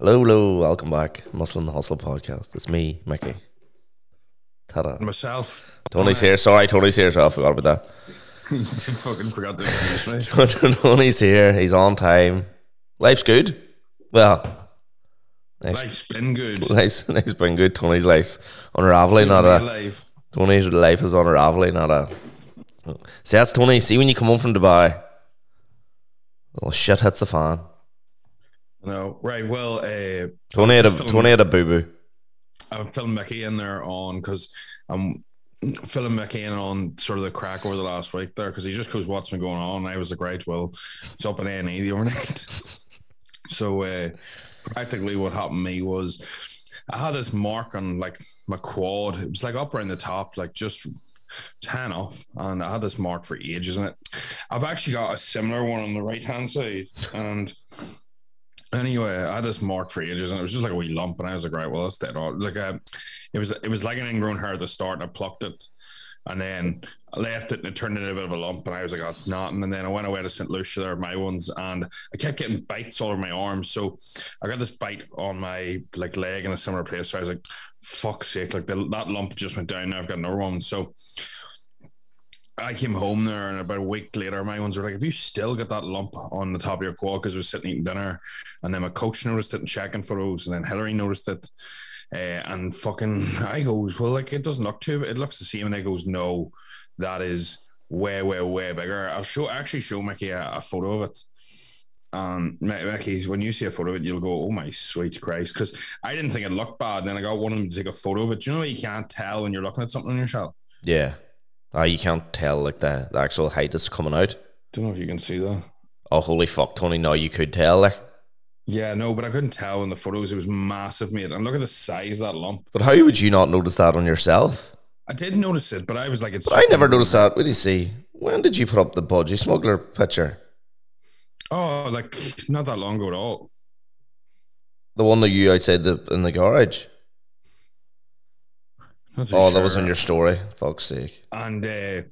Hello, hello, welcome back. Muscle and the Hustle podcast. It's me, Mickey. Ta-da. Myself. Tony's here. Sorry, Tony's here, so I forgot about that. you fucking forgot to introduce me. Tony's here. He's on time. Life's good. Well, nice. Life's been good. Life's, life's been good. Tony's life's unraveling. Not a, Life. Tony's life is unraveling. Not a. See, that's Tony. See, when you come home from Dubai, oh shit hits the fan. No, right. Well, uh, Tony had a Tony had a boo boo. I'm filling Mickey in there on because I'm filling Mickey in on sort of the crack over the last week there because he just goes, "What's been going on?" And I was like, "Right, well, it's up in A and E the overnight." so uh, practically, what happened to me was I had this mark on like my quad. It was like up around the top, like just tan off, and I had this mark for ages. And it, I've actually got a similar one on the right hand side, and. Anyway, I had this mark for ages, and it was just like a wee lump, and I was like, right, well, that's dead. Like, uh, it was, it was like an ingrown hair at the start, and I plucked it, and then I left it, and it turned into a bit of a lump, and I was like, oh, it's nothing. And then I went away to St. Lucia, there, my ones, and I kept getting bites all over my arms. So I got this bite on my like leg in a similar place. So I was like, fuck's sake, like the, that lump just went down. Now I've got another one. So I came home there, and about a week later, my ones were like, "Have you still got that lump on the top of your quad?" Because we were sitting eating dinner, and then my coach noticed it and checking photos, and then Hillary noticed it, uh, and fucking I goes, "Well, like it doesn't look too, it looks the same," and I goes, "No, that is way, way, way bigger." I'll show, actually show Mickey a, a photo of it. Um, Mi- Mickey, when you see a photo of it, you'll go, "Oh my sweet Christ!" Because I didn't think it looked bad. Then I got one of them to take a photo of it. Do you know you can't tell when you're looking at something on your shelf? Yeah. Uh, you can't tell like the, the actual height is coming out. Don't know if you can see that. Oh holy fuck, Tony! No, you could tell like. Yeah, no, but I couldn't tell in the photos. It was massive, mate. And look at the size of that lump. But how would you not notice that on yourself? I did notice it, but I was like, it's. But I never noticed that. What do you see? When did you put up the budgie smuggler picture? Oh, like not that long ago at all. The one that you outside the in the garage. Oh, that was sure. on your story. Fuck's sake. And uh,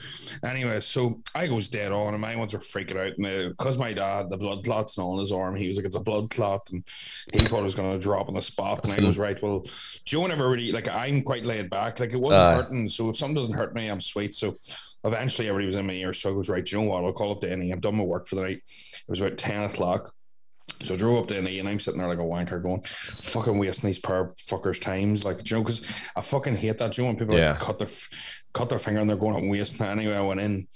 anyway, so I goes dead on, and my ones were freaking out. And because my dad, the blood clot's on his arm, he was like, it's a blood clot. And he thought it was going to drop on the spot. And I goes, right, well, do you want ever really, like, I'm quite laid back. Like, it wasn't Aye. hurting. So if something doesn't hurt me, I'm sweet. So eventually everybody was in my ear. So I goes, right, do you know what? I'll call up Danny. I'm done my work for the night. It was about 10 o'clock. So I drove up to NE and I'm sitting there like a wanker going, fucking wasting these poor fuckers' times. Like, you know, because I fucking hate that. Do you know when people Yeah. like, cut their cut their finger and they're going up and wasting it? Anyway, I went in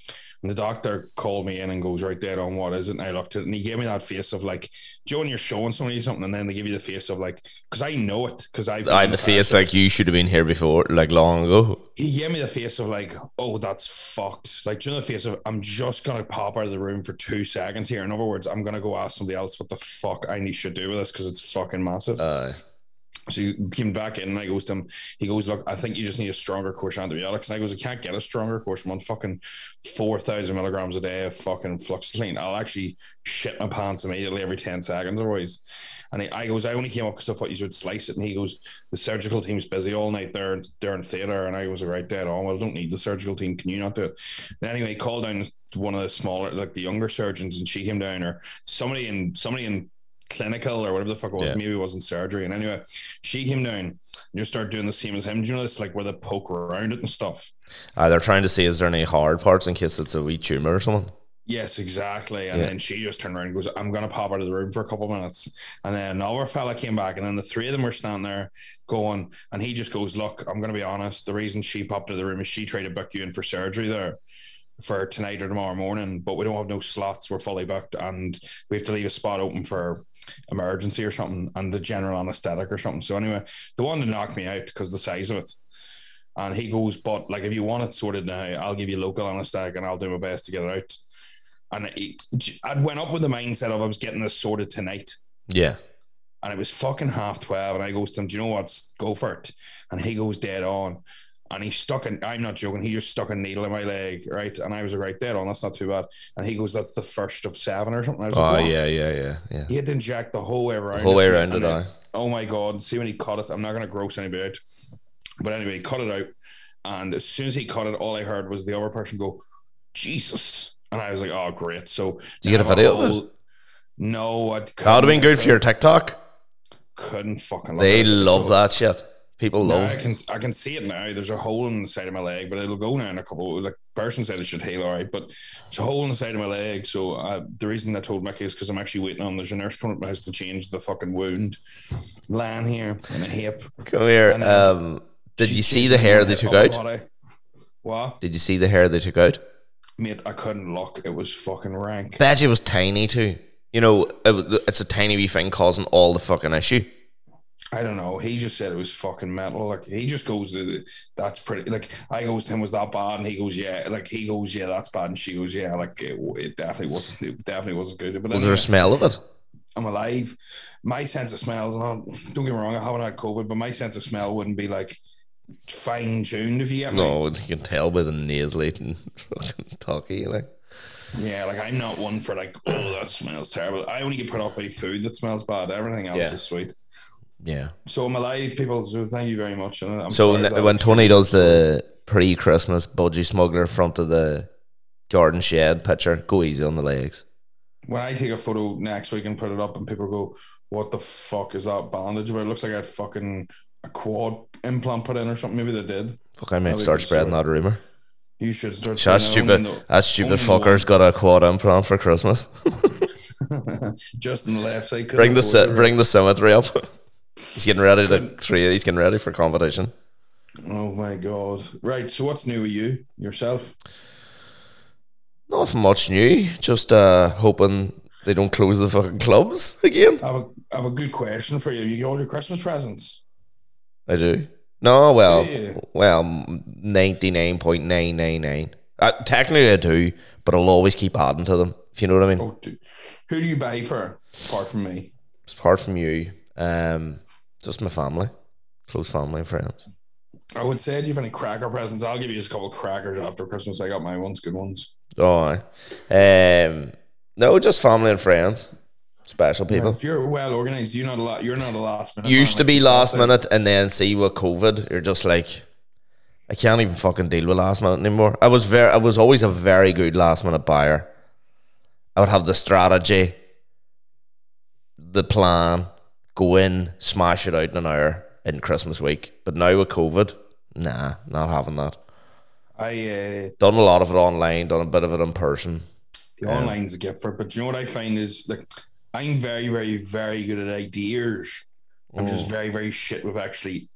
and the doctor called me in and goes, right there on what is it? And I looked at it and he gave me that face of like, do you know when you're showing somebody something and then they give you the face of like, because I know it, because I've I the face like you should have been here before, like long ago. He gave me the face of like, oh, that's fucked. Like, do you know the face of I'm just gonna pop out of the room for two seconds here. In other words, I'm gonna go ask somebody else what the fuck I need should do with this because it's fucking massive. Aye. So he came back in and I goes to him, he goes, Look, I think you just need a stronger course antibiotics. And I goes, I can't get a stronger course. I'm on fucking 4,000 milligrams a day of fucking flucloxacillin. I'll actually shit my pants immediately every 10 seconds otherwise. And he, I goes, I only came up because I thought you would slice it. And he goes, The surgical team's busy all night. They're, they're in theatre. And I was right dead on. Well, I don't need the surgical team. Can you not do it? And anyway, called down one of the smaller, like the younger surgeons, and she came down, or somebody in, somebody in, clinical or whatever the fuck it was. Yeah. Maybe it wasn't surgery. And anyway, she came down and just started doing the same as him. Do you know this like where they poke around it and stuff? Aye, they're trying to see is there any hard parts in case it's a wee tumor or something. Yes, exactly. And Yeah. then she just turned around and goes, I'm gonna pop out of the room for a couple of minutes. And then another fella came back, and then the three of them were standing there going, and he just goes, Look, I'm gonna be honest, the reason she popped out of the room is she tried to book you in for surgery there for tonight or tomorrow morning, but we don't have no slots, we're fully booked, and we have to leave a spot open for emergency or something and the general anesthetic or something. So anyway, the one to knock me out because the size of it. And he goes, but like if you want it sorted now, I'll give you local anesthetic and I'll do my best to get it out. And I went up with the mindset of I was getting this sorted tonight. Yeah. And it was fucking half 12. And I goes to him, Do you know what? Go for it. And he goes dead on. And he stuck an, I'm not joking, he just stuck a needle in my leg, right? And I was like, right dead on, that's not too bad. And he goes, That's the first of seven or something. I was Oh like, yeah, yeah, yeah, yeah. He had to inject the whole way around. The whole way around it, then- Oh my god! See when he cut it. I'm not going to gross anybody out, but anyway, he cut it out, and as soon as he cut it, all I heard was the other person go, "Jesus!" And I was like, "Oh, great!" So Did you get a I video of it? No, I That would have been good for your TikTok. couldn't fucking. They love So- that shit. People love. I can I can see it now. There's a hole in the side of my leg, but it'll go now in a couple. Like person said, it should heal all right, but it's a hole in the side of my leg. So uh, the reason I told Mickey is because I'm actually waiting on there's a nurse coming up my house to change the fucking wound, line here and the hip. Come here. Um, did you see the hair they took out? body. What? Did you see the hair they took out? Mate, I couldn't look. It was fucking rank. It was tiny too. You know, it, it's a tiny wee thing causing all the fucking issue. I don't know. He just said it was fucking metal. Like he just goes that's pretty. Like I goes to him, was that bad? And he goes, yeah. Like he goes, yeah, that's bad. And she goes, yeah. Like it, it definitely wasn't. It definitely wasn't good. But Was there a smell of it? I'm alive. My sense of smell is not. Don't get me wrong. I haven't had COVID, but my sense of smell wouldn't be like fine tuned. If you get me. No, you can tell by the nasally and fucking talky. Like, Yeah, like I'm not one for like. Oh, that smells terrible. I only get put off by food that smells bad. Everything else Yeah. is sweet. Yeah. So I'm alive, people. So thank you very much. I'm So sorry n- when Tony does the pre-Christmas budgie smuggler front of the garden shed picture, go easy on the legs. when I take a photo next week and put it up, and people go, "What the fuck is that bandage?" But it looks like I had fucking a quad implant put in or something. Maybe they did. Fuck, I might That'd start spreading that rumor. You should start. That stupid, only that stupid fucker's got a quad implant for Christmas. Just in the left side. bring the it. bring the symmetry up. he's getting ready to three. He's getting ready for competition. Oh my god! Right. So what's new with you yourself? Nothing much new. Just uh, hoping they don't close the fucking clubs again. I have a I have a good question for you. You get all your Christmas presents. I do. No, well, Yeah. well, ninety nine point nine nine nine. Uh, technically, I do, but I'll always keep adding to them. If you know what I mean. Oh, who do you buy for apart from me? Apart from you, um, just my family, close family and friends. I would say, do you have any cracker presents? I'll give you just a couple of crackers after Christmas. I got my ones, good ones. Oh, um, no, just family and friends, special people. If you're well organized, you're not a lot. You're not a last minute. Used to be last minute, and then see with COVID, you're just like, I can't even fucking deal with last minute anymore. I was very, I was always a very good last minute buyer. I would have the strategy, the plan, go in, smash it out in an hour in Christmas week. But now with COVID, nah, not having that. I uh, Done a lot of it online, done a bit of it in person. the online's a gift for. it, But you know what I find is like I'm very, very, very good at ideas. I'm just Mm. very, very shit with actually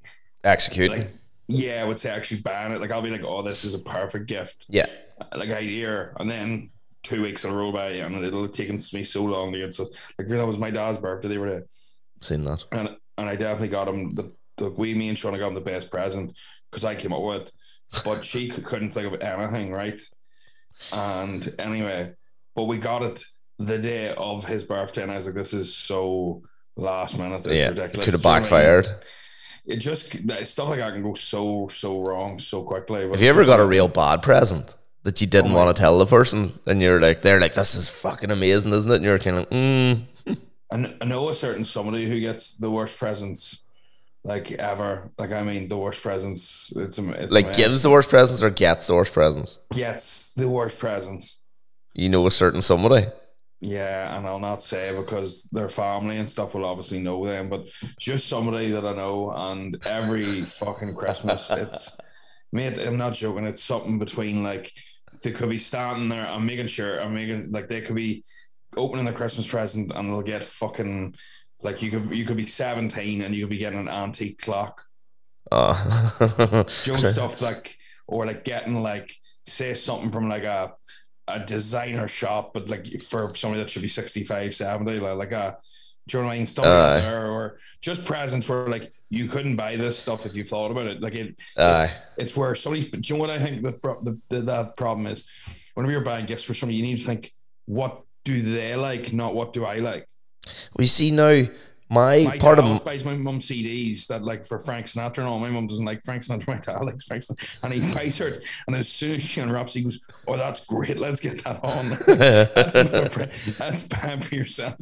Executing. like. Yeah, I would say actually ban it. Like I'll be like, oh, this is a perfect gift. yeah. like idea, and then two weeks will roll by, and it'll have taken me so long to get so. Like that was my dad's birthday They were Seen that. and and I definitely got him the the we me and Shauna got him the best present because I came up with, it. but she couldn't think of anything right. And anyway, but we got it the day of his birthday, and I was like, this is so last minute. It's yeah. ridiculous. Could have Do you know what I mean? backfired. It just stuff like that can go so so wrong so quickly. Have you ever got a real bad present that you didn't Oh want to tell the person, and you're like, they're like, this is fucking amazing, isn't it? And you're kind of, mm. I I know a certain somebody who gets the worst presents like ever. Like I mean, the worst presents. It's, it's like mess. gives the worst presents or gets the worst presents. gets the worst presents. You know a certain somebody. Yeah, and I'll not say because their family and stuff will obviously know them, but just somebody that I know, and every fucking Christmas, it's mate. I'm not joking. It's something between like they could be standing there. I'm making sure. I'm making like they could be opening the Christmas present, and they'll get fucking like you could you could be 17 and you could be getting an antique clock. Uh, Joe stuff like or like getting like say something from like a a designer shop, but like for somebody that should be 65, 70, like, like a do you know what I mean? Stuff like there, or just presents where like you couldn't buy this stuff if you thought about it. Like it, Aye. it's, it's where somebody. Do you know what I think the, the, the that problem is? Whenever you're buying gifts for somebody, you need to think, what do they like, not what do I like. we see now. My, My part of buys my mum CDs that like for Frank Sinatra and all. My mum doesn't like Frank Sinatra. My dad likes Frank Sinatra, and he buys her. And as soon as she unwraps, he goes, "Oh, that's great. Let's get that on." that's that's bad for yourself.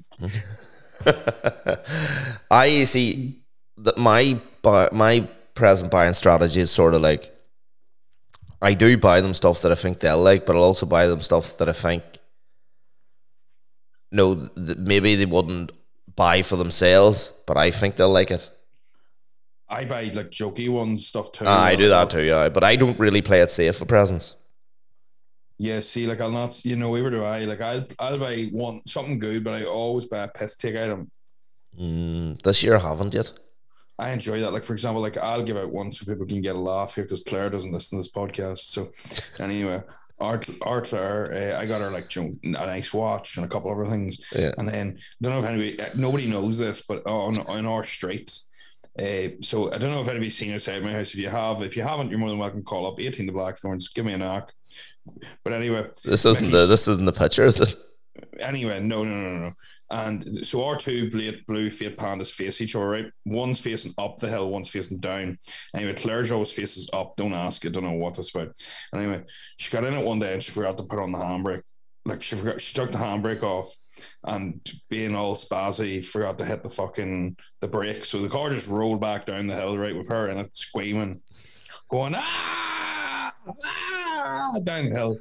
I see that my my present buying strategy is sort of like I do buy them stuff that I think they'll like, but I'll also buy them stuff that I think no, th- maybe they wouldn't buy for themselves, but I think they'll like it. I buy like jokey ones stuff too. Ah, I do that too, yeah. But I don't really play it safe for presents. Yeah, see, like I'll not, you know, either do I. Like I'll, I'll buy one something good, but I always buy a piss take item. Mm, this year I haven't yet. I enjoy that. Like for example, like I'll give out one so people can get a laugh here because Claire doesn't listen to this podcast. So anyway, our Claire, uh, I got her like you know, a nice watch and a couple other things. Yeah. And then I don't know if anybody, nobody knows this, but on on our street. Uh, so I don't know if anybody's seen outside my house. If you have, if you haven't, you're more than welcome to call up 18 the Blackthorns. Give me a knock. But anyway, This isn't the this isn't the picture, is it? anyway, no, no, no, no. And so our two blue, Fiat Pandas face each other, right? One's facing up the hill, one's facing down. Anyway, Claire's always faces up. Don't ask. I don't know what that's about. Anyway, she got in it one day and she forgot to put on the handbrake. Like she forgot, she took the handbrake off, and being all spazzy, forgot to hit the fucking the brake. So the car just rolled back down the hill, right, with her in it screaming, going ah, ah downhill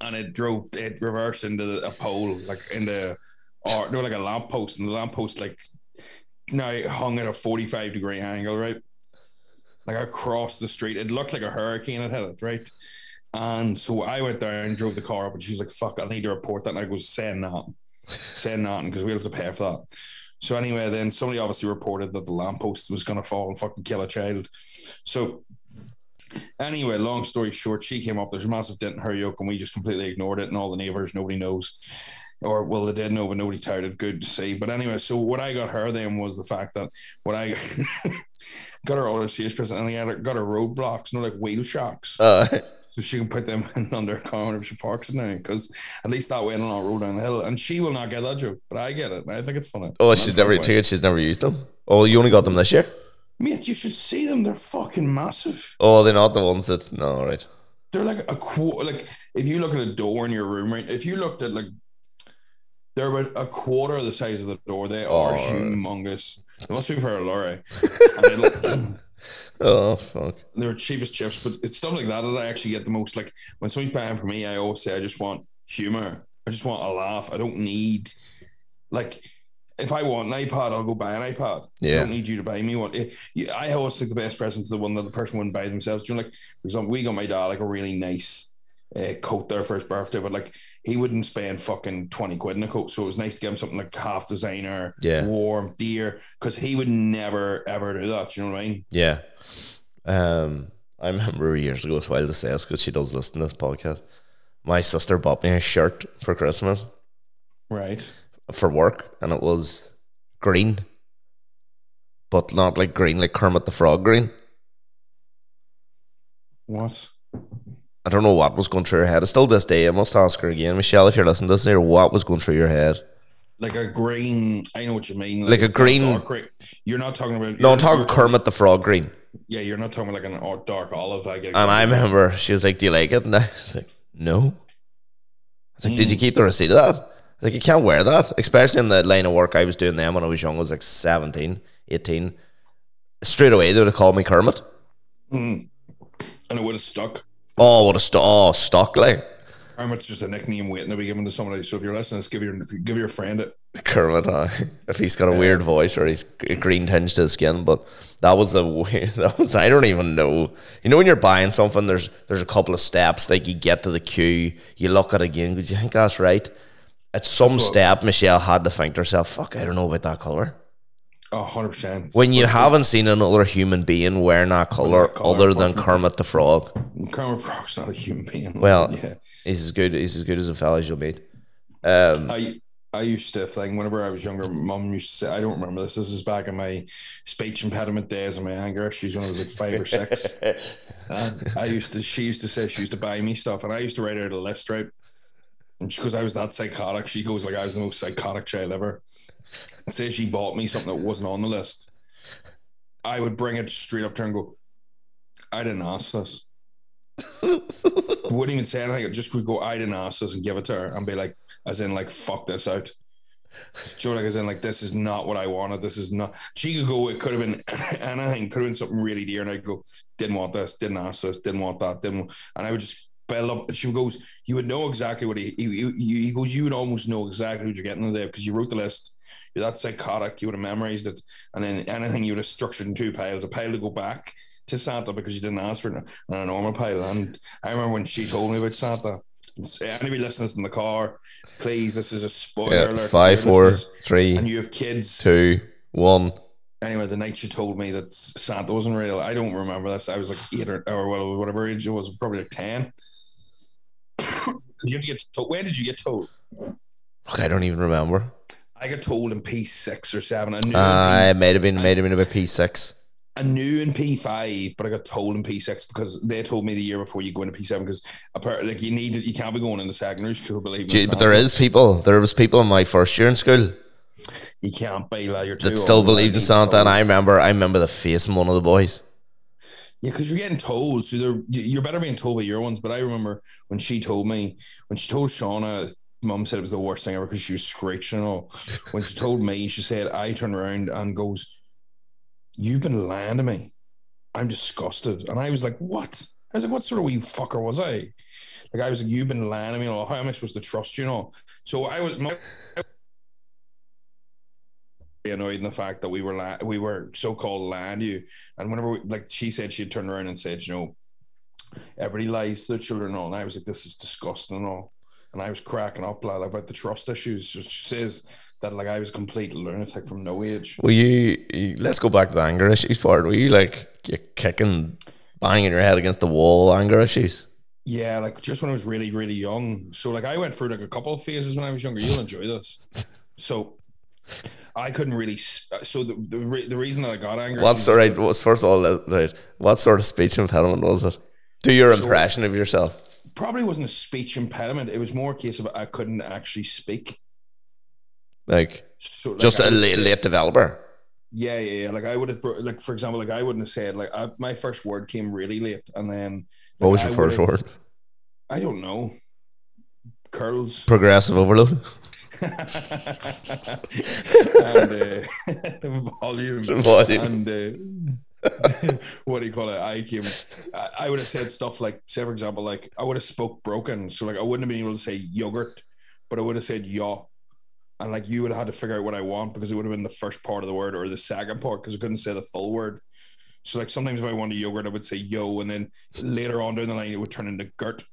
and it drove it reversed into a pole like in the or no like a lamppost and the lamppost like now hung at a 45 degree angle right? Like across the street. It looked like a hurricane had hit it right? And so I went there and drove the car up and she's like fuck I need to report that. And I was saying that. Saying nothing because we have to pay for that. So anyway then somebody obviously reported that the lamppost was going to fall and fucking kill a child. So Anyway, long story short, she came up. There's a massive dent in her yoke, and we just completely ignored it. And all the neighbors, nobody knows, or well, they did know, but nobody touted. Good to see. But anyway, so what I got her then was the fact that what I got her all her serious person, and I got her, got her roadblocks, not like wheel chocks. Uh, so she can put them in under her car if she parks it now, because at least that way I don't know roll down the hill. And she will not get that joke, but I get it. I think it's funny. oh, And she's never taken. She's never used them. Oh, you only got them this year. Mate, you should see them. They're fucking massive. Oh, they're not the ones that. No, right. they're like a quarter. Like if you look at a door in your room, right? If you looked at like, they're about a quarter of the size of the door. They oh, are Oh. humongous. They must be for a lorry. And they look- Oh fuck. they're cheapest chips, but it's stuff like that that I actually get the most. Like when somebody's buying for me, I always say I just want humor. I just want a laugh. I don't need like. If I want an iPad, I'll go buy an iPad. I don't need you to buy me one. I always think the best present is the one that the person wouldn't buy themselves. Do you know, like, for example, we got my dad like a really nice uh, coat there for his birthday, but like he wouldn't spend fucking 20 quid in a coat. So it was nice to give him something like half designer, Yeah. warm, dear, because he would never ever do that. Do you know what I mean? Yeah. Um, I remember years ago, it's wild to say this because she does listen to this podcast. My sister bought me a shirt for Christmas Right. for work, and it was green, but not like green, like Kermit the Frog green. What? I don't know what was going through her head. It's still this day. I must ask her again, Michelle, if you're listening to this here, what was going through your head? Like a green, I know what you mean. Like a green- dark. You're not talking about. No, I'm talking Kermit the Frog green. Yeah, you're not talking about like an dark olive. I get. And I remember she was like, "Do you like it?" And I was like, "No." I was like, "Did you Mm. keep the receipt of that?" Like, "You can't wear that, especially in the line of work I was doing then when I was young. I was like 17, 18. Straight away, they would have called me Kermit. Mm. And it would have stuck. Oh, what a st- oh stuck like Kermit's just a nickname waiting to be given to somebody. So if you're listening, just give your give your friend it. Kermit. Uh, if he's got a weird voice or he's green tinge to his skin, but that was the weird. That was I don't even know. You know when you're buying something, there's there's a couple of steps. Like you get to the queue, you look at it again. Do you think that's right? At some step, Michelle had to think to herself, "Fuck, I don't know about that color." 100 percent. When you haven't seen another human being wearing that color, that colour, other than Kermit the Frog, Kermit Frog's not a human being. Well, yeah. he's as good. He's as good as a fella as you'll meet. Um, I I used to think whenever I was younger, mum used to say, I don't remember this. This is back in my speech impediment days and my anger issues when I was like five or six. And I used to, she used to say she used to buy me stuff, and I used to write out a list, right? And because I was that psychotic, she goes like I was the most psychotic child ever. Say she bought me something that wasn't on the list, I would bring it straight up to her and go, "I didn't ask this." Wouldn't even say anything. I'd Just would go, "I didn't ask this," and give it to her, and be like, as in like, "Fuck this out." Joe, like as in like, this is not what I wanted. This is not. She could go. It could have been anything. Could have been something really dear, and I'd go, "Didn't want this. Didn't ask this. Didn't want that. Didn't." want-" And I would just build up. She goes, you would know exactly what he, he, he, he goes, you would almost know exactly what you're getting there because you wrote the list. You're that psychotic. You would have memorized it. And then anything you would have structured in two piles, a pile to go back to Santa because you didn't ask for it, and a normal pile. And I remember when she told me about Santa. Uh, anybody listening in the car, please, this is a spoiler Yeah, alert. five, listening three, And you have kids. two, one. Anyway, the night she told me that Santa wasn't real, I don't remember this. I was like eight or, or well, whatever age it was, probably like 10. you have to get told. When did you get told? I don't even remember. I got told in P6 or 7. I knew, Uh, in it might have been, might have been about P six. I knew in P5, but I got told in P6 because they told me the year before you go into P7 because apparently, like, you need you can't be going into secondary school, believe me. But there is people. There was people in my first year in school You can't be like, you're too that still believed in Santa, and I remember, I remember the face of one of the boys. Yeah, because you're getting told, so you're better being told by your ones. But I remember when she told me, when she told Shauna, mum said it was the worst thing ever because she was screeching and all. When she told me, she said, I turned around and goes, You've been lying to me. I'm disgusted. And I was like, What? I was like, What sort of wee fucker was I? Like, I was like, You've been lying to me. And all. How am I supposed to trust you? And all. So I was, my, annoyed in the fact that we were la- we were so called lying you. And whenever we, like she said, she had turned around and said, you know, everybody lies to their children and all. And I was like, this is disgusting and all. And I was cracking up like, about the trust issues. She says that like I was a complete lunatic from no age. Were you, you- let's go back to the anger issues part. Were you like you kicking, banging your head against the wall anger issues? Yeah, like just when I was really, really young. So like I went through like a couple of phases when I was younger. You'll enjoy this. So I couldn't really. s- So the the, re- the reason that I got angry. What's the right? What's first of all? uh, what sort of speech impediment was it? Do your So- impression of yourself. Probably wasn't a speech impediment. It was more a case of I couldn't actually speak. Like So like, just I a late, late developer. Yeah, yeah, yeah. Like I would have, like for example, like I wouldn't have said like I, my first word came really late, and then What was your I first word? I don't know. Curls. Progressive overload. and uh, volume. Volume. And uh, what do you call it? I came. I, would have said stuff like, say for example, like I would have spoke broken, so like I wouldn't have been able to say yogurt, but I would have said yaw. And like you would have had to figure out what I want because it would have been the first part of the word or the second part because I couldn't say the full word. So like sometimes if I wanted yogurt, I would say yo, and then later on down the line it would turn into gurt.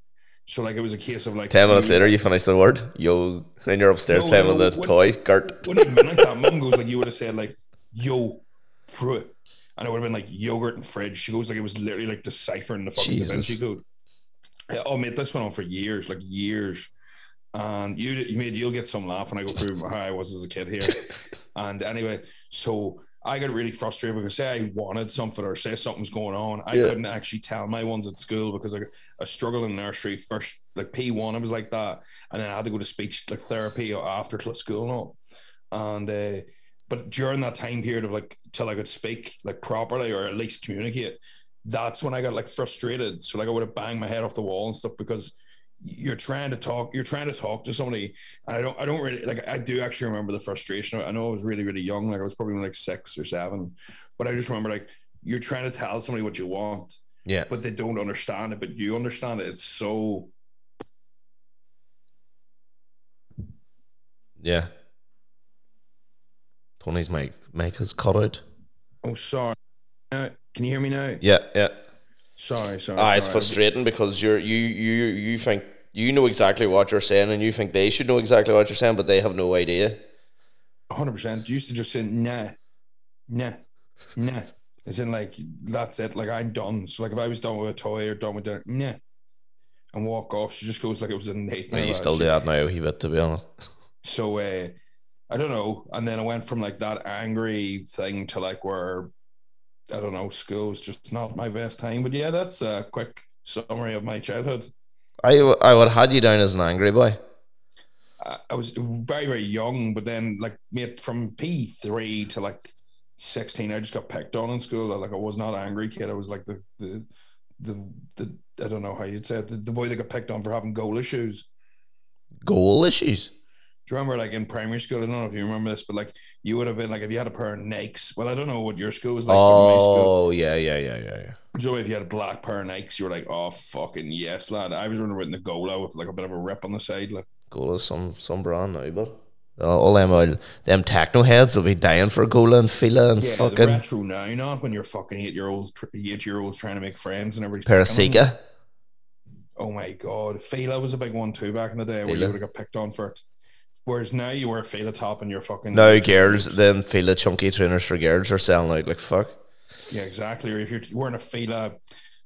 So like it was a case of like Ten minutes later, you finish the word. Yo, and you're upstairs No, playing no, with the what- toy. Gert. have been like that. Mum goes like you would have said like yo fruit, and it would have been like yogurt and fridge. She goes like it was literally like deciphering the fucking Da. Vinci code. Oh mate, this went on for years, like years. And you, you made you'll get some laugh when I go through how I was as a kid here. and anyway, so I got really frustrated because say I wanted something or say something's going on, I Yeah. couldn't actually tell my ones at school because I, I struggled in nursery first, like P one, I was like that, and then I had to go to speech like therapy after school and all. And uh, but during that time period of like till I could speak like properly or at least communicate, that's when I got like frustrated. So like I would have banged my head off the wall and stuff because you're trying to talk, you're trying to talk to somebody. And I don't, I don't really like. I do actually remember the frustration. I know I was really, really young. Like I was probably like six or seven, but I just remember like you're trying to tell somebody what you want, Yeah. but they don't understand it, but you understand it. It's so Yeah. Mic is cut out. Oh, sorry. Uh, can you hear me now? Yeah, yeah. Sorry, sorry. Ah, it's sorry. frustrating because you're you you you think you know exactly what you're saying and you think they should know exactly what you're saying, but they have no idea. hundred percent. Used to just say nah, nah, nah. As in like that's it. Like I'm done. So like if I was done with a toy or done with dinner, nah, and walk off. She just goes like it was a Nate. you still do that now wee bit, to be honest. So uh, I don't know. And then I went from like that angry thing to like where I don't know, school's just not my best time. But yeah, that's a quick summary of my childhood. I I would have had you down as an angry boy. I, I was very very young, but then like mate, from P three to like sixteen, I just got picked on in school. Like I was not an angry kid. I was like the the the, the I don't know how you'd say it, the, the boy that got picked on for having Gola shoes. Gola shoes. Do you remember like in primary school? I don't know if you remember this, but like you would have been like if you had a pair of Nikes. Well, I don't know what your school was like. Oh yeah, yeah, yeah, yeah, yeah. So if you had a black pair of Nikes, you were like, "Oh fucking yes, lad!" I was running with the Gola with like a bit of a rip on the side, like. Gola some some brand now, but uh, all them old, them techno heads will be dying for Gola and Fila and Yeah, the fucking retro now, not when you're fucking eight year olds, eight year olds trying to make friends and everything. Parasika. Oh my god, Fila was a big one too back in the day where you would have got picked on for it. Whereas now you wear a Fila top and you're fucking Now girls, them Fila chunky trainers for girls are selling out like fuck. Yeah, exactly. Or if you're wearing a Fila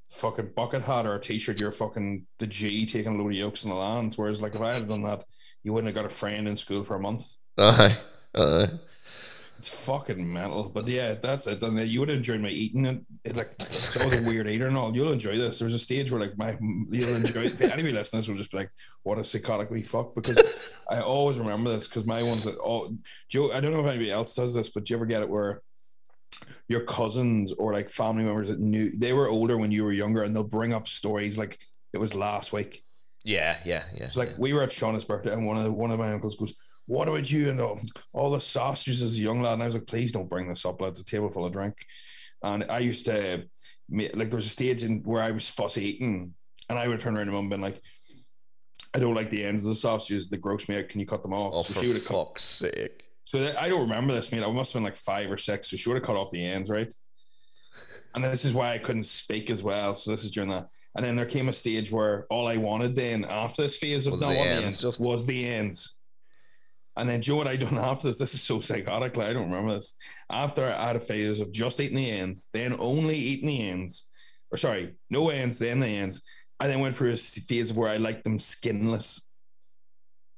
fucking bucket hat or a t-shirt, you're fucking the G taking a load of yokes in the lands. Whereas like if I had done that, you wouldn't have got a friend in school for a month. Aye. Aye. It's fucking mental. But yeah, that's it. And you would have enjoyed my eating it. it like so I was a weird eater and all. You'll enjoy this. There was a stage where like my you'll enjoy it. Anybody listening to this will just be like, what a psychotic wee fuck. Because I always remember this because my ones that oh Joe, I don't know if anybody else does this, but do you ever get it where your cousins or like family members that knew they were older when you were younger and they'll bring up stories like it was last week. Yeah, yeah, yeah. It's like we were at Shauna's birthday and one of the, one of my uncles goes, What about you and all, all the sausages as a young lad? And I was like, Please don't bring this up, lads. A table full of drink. And I used to like there was a stage in where I was fussy eating and I would turn around to mum and been like, I don't like the ends of the sausages. They gross me out. Can you cut them off? oh, so for she would have cut fuck's sake. so that, I don't remember this, mate. I must have been like five or six. So she would have cut off the ends, right? And this is why I couldn't speak as well. So this is during that. And then there came a stage where all I wanted then after this phase of Was not the wanting the ends, ends just- was the ends. And then Joe, what I done after this, this is so psychotic. Like, I don't remember this. After I had a phase of just eating the ends, then only eating the ends, or sorry, no ends, then the ends. I then went through a phase of where I liked them skinless,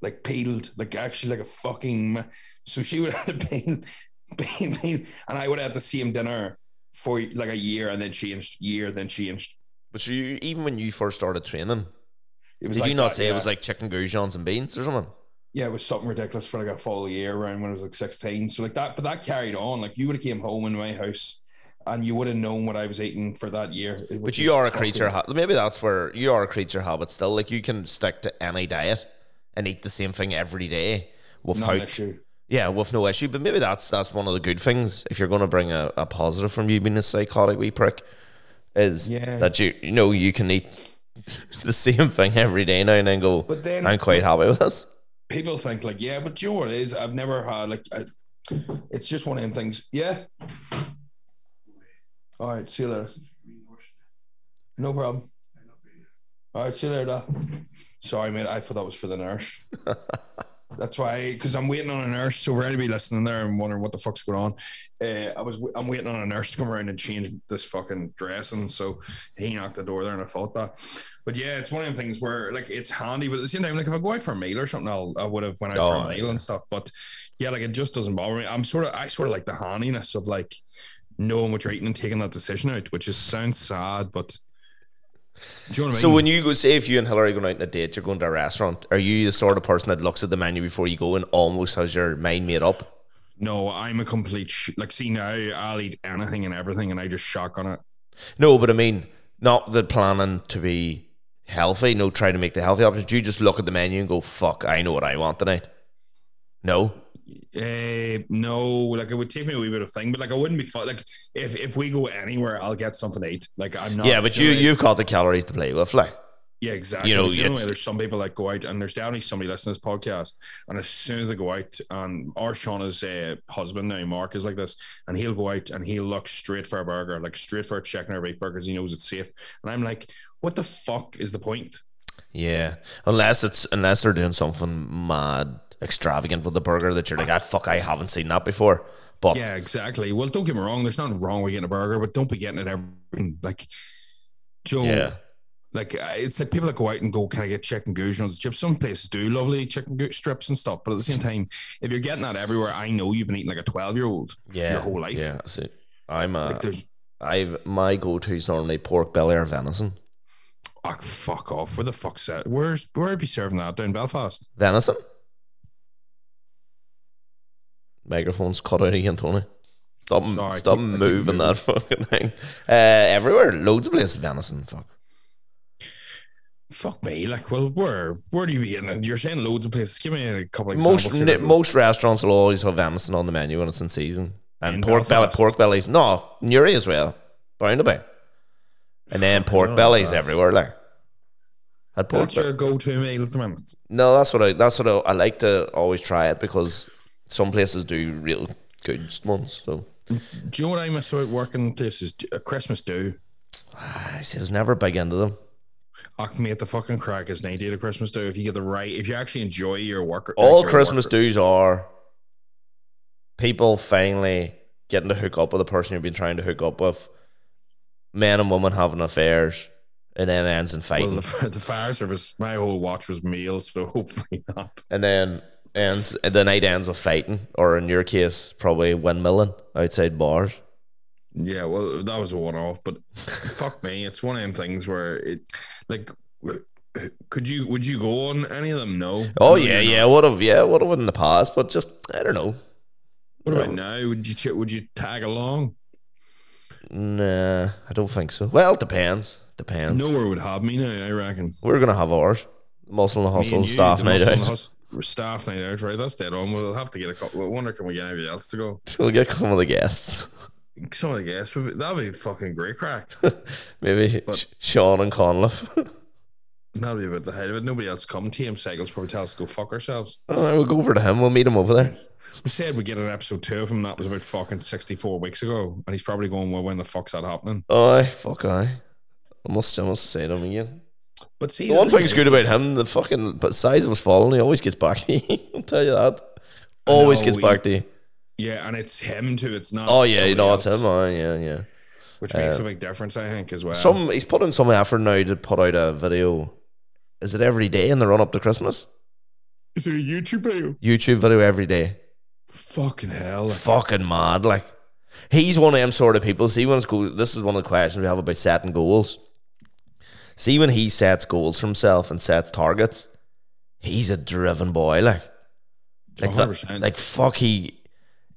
like peeled, like actually like a fucking. ma- So she would have to peel, peel, peel, and I would have the same dinner for like a year, and then changed, year, then changed. But you, even when you first started training, It was did like you not that, say yeah. it was like chicken goujons and beans or something? Yeah, it was something ridiculous for like a full year around when I was like 16. So like that, but that carried on. Like you would have came home in my house and you would have known what I was eating for that year. But you are a creature. Ha- maybe that's where you are a creature habit still. Like you can stick to any diet and eat the same thing every day Not an without, issue. yeah, with no issue. But maybe that's that's one of the good things. If you're going to bring a, a positive from you being a psychotic wee prick, is Yeah. that you you know you can eat the same thing every day now and then go. But then I'm quite happy with this. People think like, yeah, but you know what it is? I've never had like, I, it's just one of them things. Yeah. All right. See you later. No problem. All right. See you later. Dad. Sorry, mate. I thought that was for the nurse. That's why, because I'm waiting on a nurse. So for anybody listening there and wondering what the fuck's going on, uh, I was I'm waiting on a nurse to come around and change this fucking dressing. So he knocked the door there, and I thought that. But yeah, it's one of them things where like it's handy, but at the same time, like if I go out for a meal or something, I'll I would have went out for Oh, a meal yeah. and stuff. But yeah, like it just doesn't bother me. I'm sort of I sort of like the handiness of like knowing what you're eating and taking that decision out, which is sounds sad, but you know what I So mean? when you go, say if you and Hillary going out on a date, you're going to a restaurant. Are you the sort of person that looks at the menu before you go and almost has your mind made up? no, I'm a complete sh- like. See now, I'll eat anything and everything, and I just shotgun it. No, but I mean, not the planning to be healthy. No, trying to make the healthy options. You just look at the menu and go, "Fuck, I know what I want tonight." No, Uh, no, like it would take me a wee bit of thing, but like I wouldn't be fu- like if if we go anywhere, I'll get something to eat. Like I'm not. yeah, but you you've got the calories to play with, like. yeah, exactly. you know, it's- there's some people that go out, and there's definitely somebody listening to this podcast, and as soon as they go out, and our Shauna's uh, husband now, Mark, is like this, and he'll go out and he'll look straight for a burger, like straight for a chicken or beef burger, 'cause he knows it's safe, and I'm like, what the fuck is the point? Yeah, unless it's unless they're doing something mad extravagant with the burger that you're like, "I fuck, I haven't seen that before." But Yeah, exactly. Well, don't get me wrong. There's nothing wrong with getting a burger, but don't be getting it every like. Joe, yeah, like uh, it's like people that go out and go, "Can I get chicken goujons and chips?" Some places do lovely chicken goo- strips and stuff, but at the same time, if you're getting that everywhere, I know you've been eating like a twelve year old yeah, your whole life. Yeah, I see. I'm uh, Like I my go to is normally pork belly or venison. oh, fuck off. Where the fuck's that? Where's where be serving that down Belfast? Venison. Microphone's cut out again, Tony. Stop, Sorry, stop keep- moving that fucking thing. Uh, everywhere, loads of places venison. Fuck. Fuck me. Like, well, where where do you be in? You're saying loads of places. Give me a couple of examples. Most here. most restaurants will always have venison on the menu when it's in season, and In pork belly, pork bellies. No, Newry as well. Bound to be. and then pork no, bellies that's- everywhere. Like, pork. That's your go-to meal at the minute. no, that's what I. That's what I, I like to always try it because some places do real good ones. So Do you know what I miss about working places? A uh, Christmas do. I see, I was never big into them. Ach, mate, the fucking crack is idea of Christmas do. If you get the right, if you actually enjoy your work, All your Christmas work- do's are people finally getting to hook up with the person you've been trying to hook up with. Men and women having affairs, and then ends in Well, fighting, the, the fire service, my whole watch was meals, so hopefully not. and then ends the night ends with fighting, or in your case, probably windmilling outside bars. Yeah, well, that was a one-off, but fuck me, it's one of them things where it, like, could you, would you go on any of them? No. Oh yeah, yeah, would have, yeah, would have in the past, but just I don't know. What about now? Would you, would you tag along? Nah, I don't think so. Well, it depends. Depends. Nowhere would have me now. I reckon. We're gonna have ours. Muscle and hustle staff the night out. Staff night out, right? That's dead on. We'll have to get a couple. I wonder can we get anybody else to go? We'll get some of the guests. Some of the guests would be, that'd be fucking great crack. Maybe But- Sean and Conliffe. That'd be about the height of it. Nobody else come. TM Cycles probably tell us to go fuck ourselves. All right, we'll go over to him. We'll meet him over there. We said we'd get an episode two of him. That was about fucking 64 weeks ago. And he's probably going, well, when the fuck's that happening? Aye, fuck aye. I must, I must say to him again. But see, The one thing thing's good about him, the fucking but size of his falling, he always gets back to you. I'll tell you that. Always know, gets he- back to you. Yeah, and it's him too. It's not. Oh yeah, you know it's him. Oh yeah, yeah. Which makes Uh, a big difference, I think, as well. Some he's put in some effort now to put out a video. Is it every day in the run up to Christmas? Is it a YouTube video? YouTube video every day. Fucking hell. like- Fucking mad, like he's one of them sort of people. See when it's go this is one of the questions we have about setting goals. See when he sets goals for himself and sets targets, he's a driven boy, like like that, like fuck he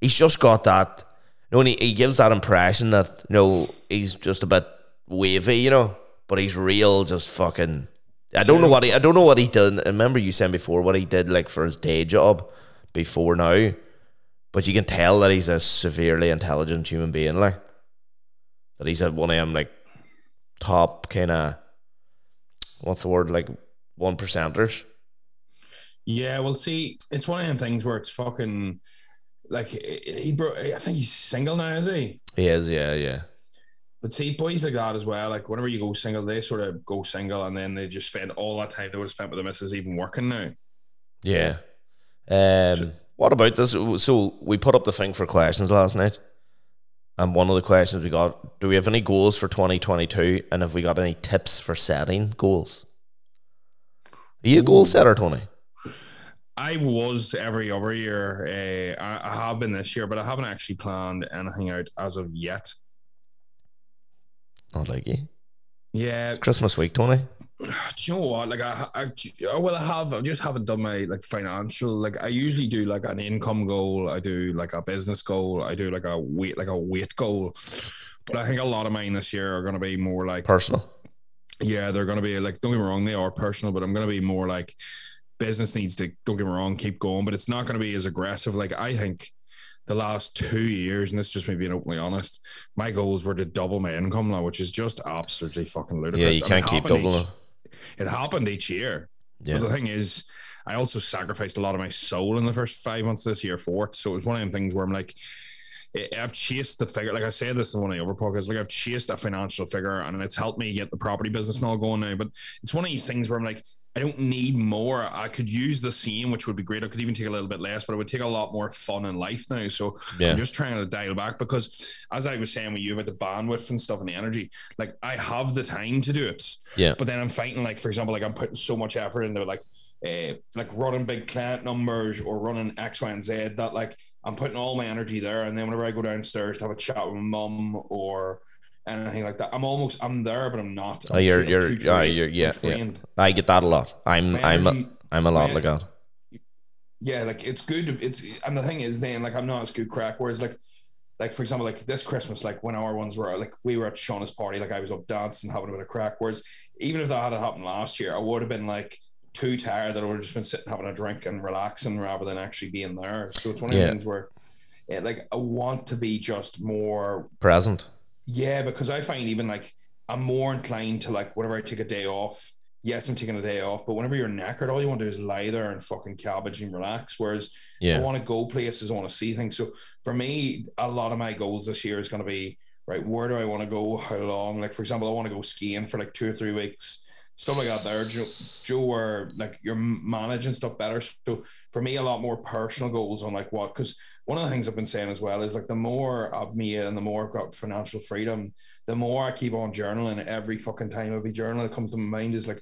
he's just got that you know, and he, he gives that impression that you know he's just a bit wavy, you know, but he's real just fucking I don't know what he I don't know what he did. I remember you saying before what he did like for his day job before now. But you can tell that he's a severely intelligent human being, like that he's at one of them like top kind of what's the word like one percenters. Yeah, well, see, it's one of them things where it's fucking like he bro. I think he's single now, is he? He is, yeah, yeah, But see, boys like that as well. Like whenever you go single, they sort of go single, and then they just spend all that time they would have spent with the missus even working now. yeah. Um, what about this? So we put up the thing for questions last night, and one of the questions we got: Do we have any goals for twenty twenty two? And have we got any tips for setting goals? Are you a goal setter, Tony? I was every other year. Uh, I, I have been this year, but I haven't actually planned anything out as of yet. Not like you. Yeah, Christmas week, Tony. do you know what? Like I, I, well, I have. I just haven't done my like financial. Like I usually do like an income goal. I do like a business goal. I do like a weight, like a weight goal. But I think a lot of mine this year are going to be more like Personal. yeah, they're going to be like, don't get me wrong, they are personal, but I'm going to be more like business needs to, don't get me wrong, keep going, but it's not going to be as aggressive. Like, I think the last two years, and this is just me being openly honest, my goals were to double my income now, which is just absolutely fucking ludicrous. Yeah, you can't it keep doubling each- it. Happened each year. Yeah. But the thing is, I also sacrificed a lot of my soul in the first five months of this year for it. So it was one of them things where I'm like, I've chased the figure. Like I said this in one of the other podcasts, like I've chased a financial figure and it's helped me get the property business and all going now. But it's one of these things where I'm like, I don't need more. I could use the same, which would be great. I could even take a little bit less, but it would take a lot more fun in life now. So Yeah. I'm just trying to dial back because, as I was saying with you about the bandwidth and stuff and the energy, like I have the time to do it. Yeah. But then I'm fighting, like, for example, like I'm putting so much effort into like, uh, like running big client numbers or running X, Y, and Z that like I'm putting all my energy there. And then whenever I go downstairs to have a chat with my mum or anything like that, I'm almost I'm there, but I'm not. Oh, I'm you're oh, tra- you're too yeah, trained. you're yeah, yeah. I get that a lot. I'm My I'm a, I'm a lot like that. yeah, like it's good. to- It's and the thing is, then like I'm not as good crack. Whereas like, like for example, like this Christmas, like when our ones were like we were at Shauna's party, like I was up dancing, having a bit of crack. Whereas even if that had happened last year, I would have been like too tired that I would have just been sitting having a drink and relaxing rather than actually being there. So it's one of Yeah. the things where, yeah, like I want to be just more Present. Yeah, because I find even like I'm more inclined to like whenever I take a day off. Yes, I'm taking a day off, but whenever you're knackered, all you want to do is lie there and fucking cabbage and relax. Whereas Yeah. I want to go places, I want to see things. So for me, a lot of my goals this year is going to be right. Where do I want to go? How long? Like for example, I want to go skiing for like two or three weeks, stuff like that. There, Joe, Joe, where like you're managing stuff better. So for me, a lot more personal goals on like what because one of the things I've been saying as well is like the more I've made and the more I've got financial freedom, the more I keep on journaling. Every fucking time I be journaling, it comes to my mind is like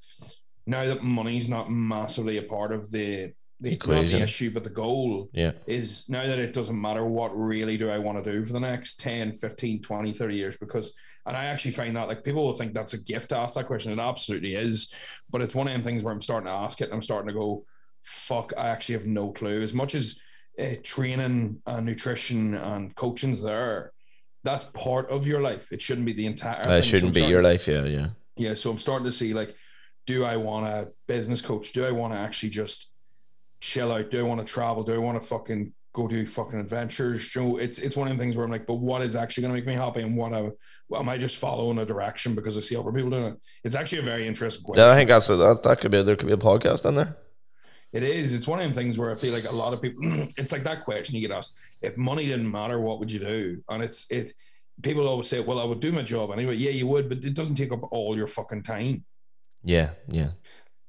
now that money's not massively a part of the the, Equation. the issue, but the goal Yeah. is now that it doesn't matter what really do I want to do for the next 10, 15, 20, 30 years because and I actually find that like people will think that's a gift to ask that question. It absolutely is. But it's one of them things where I'm starting to ask it and I'm starting to go, fuck, I actually have no clue. As much as uh, training and nutrition and coaching's there, that's part of your life. It shouldn't be the entire That shouldn't I'm be your life. Yeah, yeah. yeah, so I'm starting to see like, do I want a business coach? Do I want to actually just chill out? Do I want to travel? Do I want to fucking go do fucking adventures? You know, it's it's one of the things where I'm like, but what is actually going to make me happy, and what I, well, am I just following a direction because I see other people doing it? It's actually a very interesting question. Yeah, I think that's that. That could be there. Could be a podcast in there. It is. It's one of them things where I feel like a lot of people. It's like that question you get asked: If money didn't matter, what would you do? And it's it. People always say, "Well, I would do my job anyway." Yeah, you would, but it doesn't take up all your fucking time. Yeah, yeah.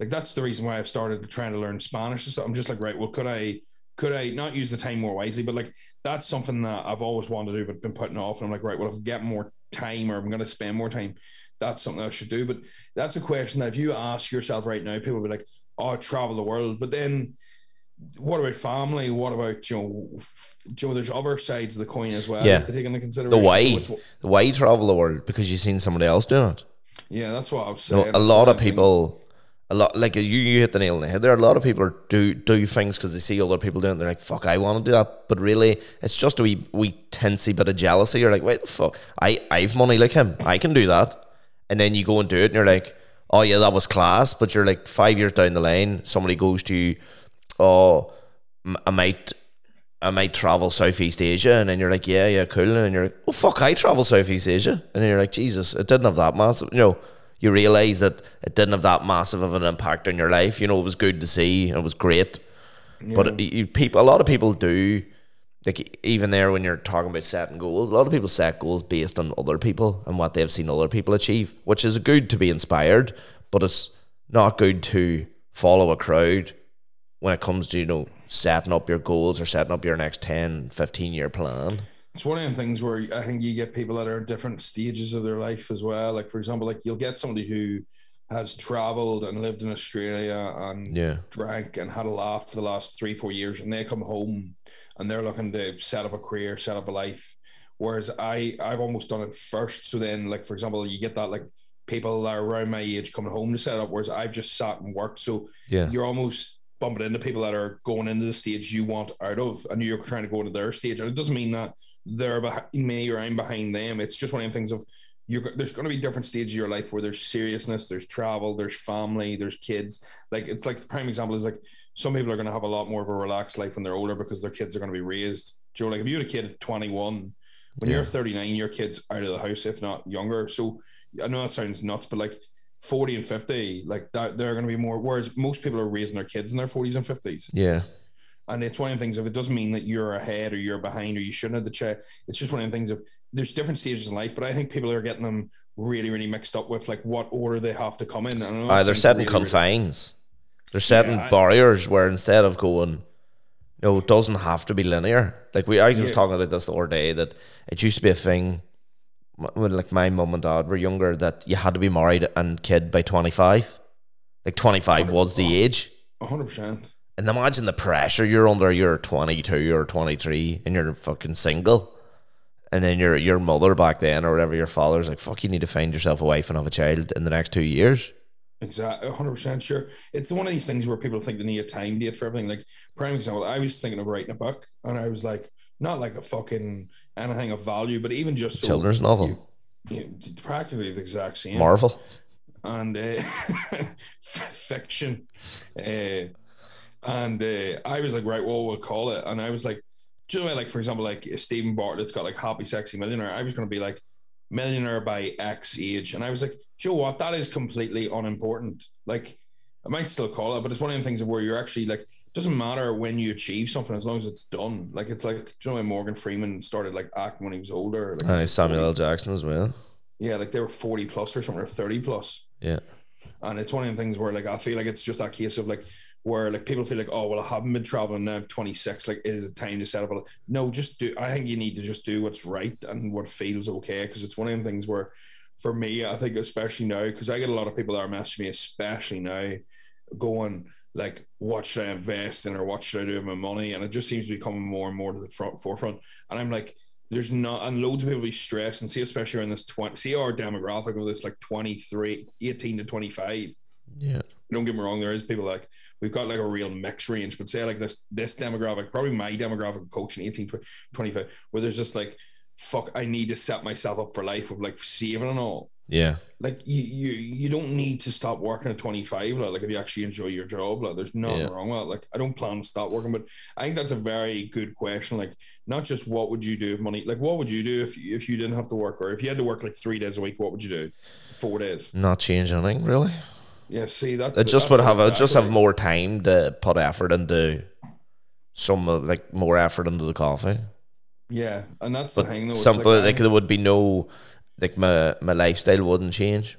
Like that's the reason why I've started trying to learn Spanish. So I'm just like, right, well, could I could I not use the time more wisely? But like that's something that I've always wanted to do, but been putting off. And I'm like, right, well, if I get more time or I'm going to spend more time, that's something I should do. But that's a question that if you ask yourself right now, people will be like, oh, travel the world. But then what about family? What about you know, you know, there's other sides of the coin as well Yeah. to take into consideration. The why, So it's- why travel the world because you've seen somebody else doing it. yeah, that's what I was You know, saying. a lot of people, a lot like you, you hit the nail on the head. There are a lot of people are do do things because they see other people doing. it. They're like, "Fuck, I want to do that," but really, it's just a wee wee tensy bit of jealousy. You're like, "Wait, the fuck, I I've money like him. I can do that," and then you go and do it, and you're like, "Oh yeah, that was class." But you're like five years down the line, somebody goes to you, "Oh, I might." I might travel Southeast Asia, and then you're like, yeah, yeah, cool, and then you're like, oh fuck, I travel Southeast Asia, and then you're like, Jesus, it didn't have that massive, you know, you realize that it didn't have that massive of an impact on your life. You know, it was good to see, and it was great, but it, you, people, a lot of people do, like even there when you're talking about setting goals, a lot of people set goals based on other people and what they've seen other people achieve, which is good to be inspired, but it's not good to follow a crowd when it comes to you know setting up your goals or setting up your next 10 15 year plan It's one of the things where I think you get people that are in different stages of their life as well. Like for example, like you'll get somebody who has traveled and lived in Australia and yeah drank and had a laugh for the last three, four years, and they come home and they're looking to set up a career, set up a life. Whereas I, I've almost done it first. So then, like for example, you get that like people that are around my age coming home to set up, whereas I've just sat and worked. So yeah you're almost bumping into people that are going into the stage you want out of, and you're trying to go to their stage. And it doesn't mean that they're behind me or I'm behind them. It's just one of the things of you're there's going to be different stages of your life where there's seriousness, there's travel, there's family, there's kids. Like it's like the prime example is like some people are going to have a lot more of a relaxed life when they're older because their kids are going to be raised. Joe, like if you had a kid at 21, when Yeah. you're 39, your kid's out of the house, if not younger. So I know that sounds nuts, but like 40 and 50, like that, they're going to be more. Whereas most people are raising their kids in their 40s and 50s. yeah And it's one of the things if it doesn't mean that you're ahead or you're behind or you shouldn't have the check. It's just one of the things of there's different stages in life, but I think people are getting them really, really mixed up with like what order they have to come in. And know uh, they're setting really, really- confines they're setting Yeah, I- barriers where instead of going you know it doesn't have to be linear like we I was Yeah. talking about this the other day that it used to be a thing when like my mum and dad were younger that you had to be married and kid by 25 like 25 was the age 100%. And imagine the pressure you're under. You're 22 or 23 and you're fucking single. And then your your mother back then or whatever, your father's like, fuck, you need to find yourself a wife and have a child in the next two years. Exactly, hundred percent sure. It's one of these things where people think they need a time date for everything. Like prime example, I was thinking of writing a book, and I was like, not like a fucking anything of value, but even just so Children's novel. you know, practically the exact same. Marvel. and uh, fiction. Uh, and uh, I was like, right, what we'll call it. And I was like, do you know, what, like for example, like Steven Bartlett's got like Happy Sexy Millionaire. I was going to be like, millionaire by X age. And I was like, you know what? That is completely unimportant. Like, I might still call it, but it's one of the things where you're actually like, it doesn't matter when you achieve something as long as it's done. Like, it's like, do you know when Morgan Freeman started like acting when he was older? Like, Aye, Samuel L. Jackson as well. yeah, like they were 40 plus or something, or 30 plus. Yeah. And it's one of the things where like I feel like it's just that case of like where like people feel like, oh well, I haven't been traveling now, I'm 26. Like, is it time to set up? A... No, just do. I think you need to just do what's right and what feels okay because it's one of the things where, for me, I think especially now because I get a lot of people that are messaging me, especially now, going like, what should I invest in or what should I do with my money? And it just seems to be coming more and more to the front forefront. And I'm like, there's not and loads of people be stressed and see especially around this 20 see our demographic of this like 23 18 to 25 Yeah. don't get me wrong there is people like we've got like a real mix range but say like this this demographic probably my demographic coaching 18 to 25 where there's just like fuck i need to set myself up for life of like saving and all Yeah. like you you you don't need to stop working at 25 like, like if you actually enjoy your job like there's nothing Yeah. wrong with it like i don't plan to stop working but i think that's a very good question like not just what would you do with money like what would you do if you, if you didn't have to work or if you had to work like three days a week what would you do four days Not change anything really. Yeah see that's It just that's would have it just have more time to put effort into some like more effort into the coffee. yeah and that's But the thing though it's simple like, like there would be no like my my lifestyle wouldn't change.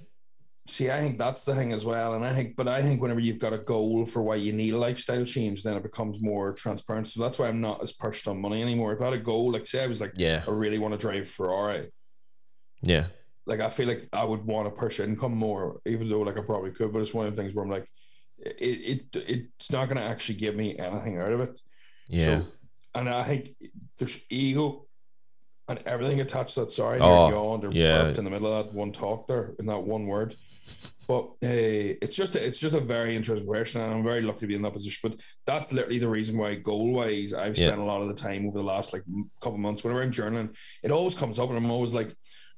See, I think that's the thing as well. And I think, but I think whenever you've got a goal for why you need a lifestyle change, then it becomes more transparent. So that's why I'm not as pushed on money anymore. If I had a goal, like say I was like, Yeah. I really want to drive Ferrari, Yeah. Like I feel like I would want to push income more, even though like I probably could. But it's one of the things where I'm like, it it it's not going to actually give me anything out of it. Yeah. So, and I think there's ego and everything attached to that. Sorry, Oh, yawned or yeah. in the middle of that one talk there in that one word. But uh, it's just it's just a very interesting question, and I'm very lucky to be in that position. But that's literally the reason why goal wise I've Yeah. spent a lot of the time over the last like couple months. Whenever I'm journaling, it always comes up, and I'm always like,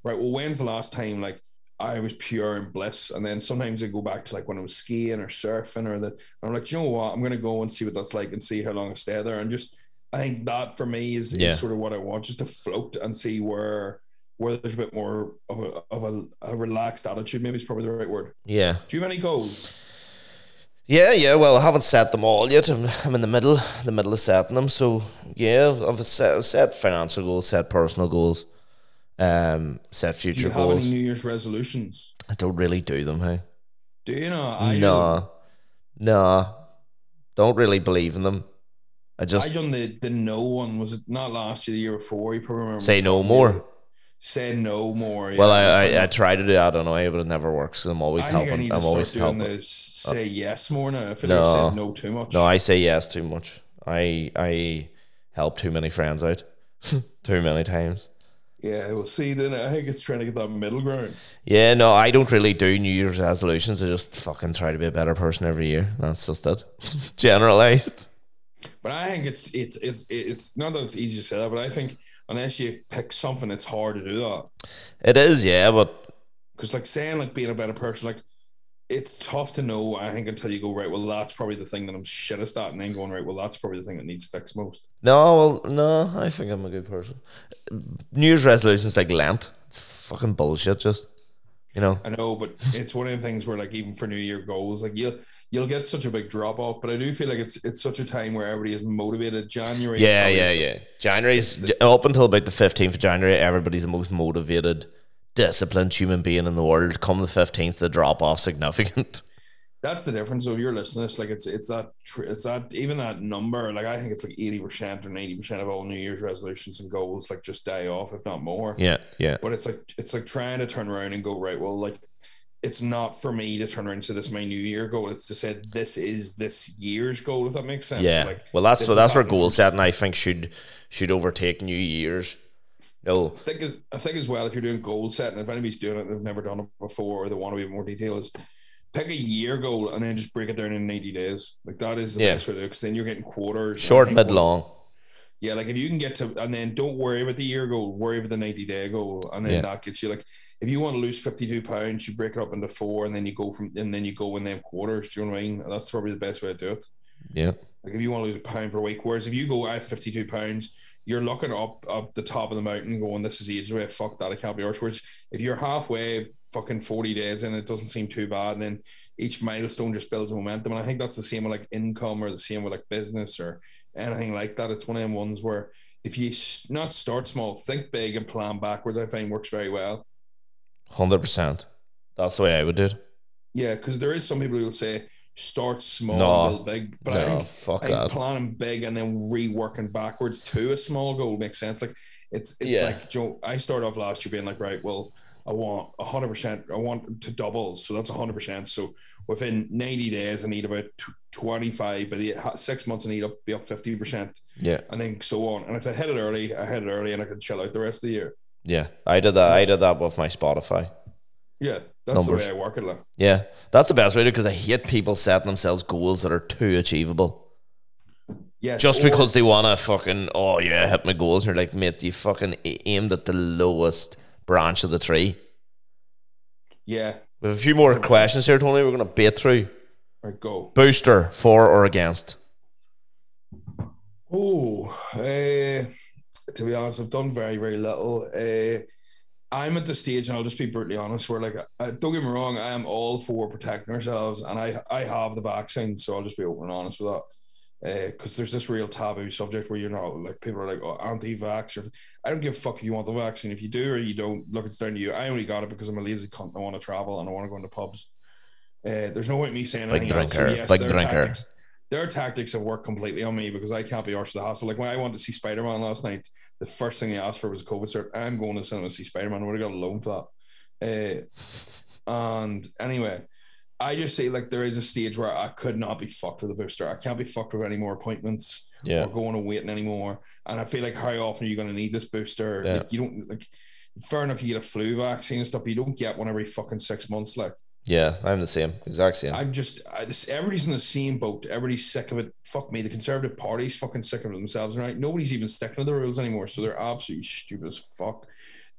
right, well, when's the last time like I was pure in bliss? And then sometimes I go back to like when I was skiing or surfing or that. I'm like, you know what? I'm gonna go and see what that's like and see how long I stay there, and just I think that for me is, Yeah. is sort of what I want, just to float and see where where there's a bit more of a of a, a relaxed attitude. Maybe is probably the right word. Yeah. Do you have any goals? Yeah, yeah. Well, I haven't set them all yet. I'm, I'm in the middle, the middle of setting them. So yeah, I've set, I've set financial goals, set personal goals, um, set Do future you have goals. any New Year's resolutions? I don't really do them. Hey, Do you know? I do. no, no, don't really believe in them. I just I done the the no one. Was it not last year? The year before? You probably remember. say no more. Say no more. Well. I, I I try to do that. I don't know, but it never works. I'm always I helping. need I'm always helping. the say yes more now. I feel No. like I said no too much. No, I say yes too much. I I help too many friends out too many times. Yeah, well, see, then I think it's trying to get that middle ground. Yeah, no, I don't really do New Year's resolutions. I just fucking try to be a better person every year. That's just it. Generalized. But I think it's it's it's it's not that it's easy to say that, but I think unless you pick something, it's hard to do that. It is, yeah, but Because like saying like being a better person, like it's tough to know. I think until you go right. Well, that's probably the thing that I'm shittest at, and then going right. Well, that's probably the thing that needs fixed most. no, well, no, I think I'm a good person. New Year's resolutions like Lent. It's fucking bullshit. Just you know. I know, but it's one of the things where like even for New Year goals, like you'll you'll get such a big drop off. But I do feel like it's it's such a time where everybody is motivated. January, Yeah, yeah, yeah. January's up until about the fifteenth of January. Everybody's the most motivated, disciplined human being in the world. Come the fifteenth, the drop off significant. That's the difference. So if you're listening, it's like it's it's that tr- it's that even that number. Like I think it's like eighty percent or ninety percent of all New Year's resolutions and goals like just die off, if not more. Yeah, yeah, But it's like it's like trying to turn around and go right. Well, like it's not for me to turn around and say this is my New Year goal. It's to say this is this year's goal. If that makes sense. yeah. Like well, that's is that's where goal setting I think should should overtake New Year's. No, I think as, I think as well if you're doing goal setting, if anybody's doing it, they've never done it before, or they want to be more detail, is pick a year goal and then just break it down in 90 days. Like that is the Yeah. best way to do it because then you're getting quarters. short, mid, long. Yeah, like if you can get to and then don't worry about the year goal, worry about the 90 day goal, and then Yeah. that gets you like if you want to lose 52 pounds, you break it up into four and then you go from and then you go in them quarters. Do you know what I mean? And that's probably the best way to do it. Yeah. Like if you want to lose a pound per week, whereas if you go, I have 52 pounds, you're looking up up the top of the mountain going, this is age way, fuck that, I can't be yours. Whereas if you're halfway fucking 40 days in, it doesn't seem too bad. And then each milestone just builds momentum. And I think that's the same with like income or the same with like business or anything like that. It's one of them ones where if you not start small, think big and plan backwards, I find works very well. Hundred percent. That's the way I would do it. Yeah, because there is some people who will say start small, No. build big. But I think fuck I think planning big and then reworking backwards to a small goal makes sense. Like it's it's Yeah. like Joe. I started off last year being like, right, well, I want hundred percent. I want to double, so that's hundred percent. So within ninety days, I need about twenty five. The six months, I need up be up fifty percent, Yeah, and then so on. And if I hit it early, I hit it early, and I could chill out the rest of the year. yeah. I did that. I did that with my Spotify. Yeah, that's Numbers. the way I work it. Like. Yeah, that's the best way to because I hate people setting themselves goals that are too achievable Yes, just or- because they want to fucking oh yeah hit my goals. And you're like, mate, you fucking aimed at the lowest branch of the tree. yeah, We have a few more questions here, Tony. We're gonna bait through. right, go. Booster for or against? Oh, uh, to be honest, I've done very, very little. Uh, I'm at the stage, and I'll just be brutally honest, where like, uh, don't get me wrong, I am all for protecting ourselves, and I I have the vaccine, so I'll just be open and honest with that. Because there's this real taboo subject where you're not like people are like oh, anti-vax or I don't give a fuck if you want the vaccine. If you do or you don't, look, it's down to you. I only got it because I'm a lazy cunt. and I want to travel and I want to go into pubs. Uh, there's no point me saying Big anything else. So drinker, yes, are drinker. tactics- their tactics have worked completely on me because I can't be arsed the hassle. Like when I wanted to see Spider Man last night, the first thing he asked for was a COVID cert. I'm going to cinema to see Spider Man. I would have got a loan for that. Uh, and anyway, I just say like there is a stage where I could not be fucked with a booster. I can't be fucked with any more appointments Yeah, or going and waiting anymore. And I feel like how often are you going to need this booster? Yeah. Like you don't like. Fair enough, you get a flu vaccine and stuff. But you don't get one every fucking six months. Like yeah. I'm the same, exact same. I'm just, I, this, everybody's in the same boat. Everybody's sick of it. Fuck me. The Conservative Party's fucking sick of themselves, right? Nobody's even sticking to the rules anymore. So they're absolutely stupid as fuck.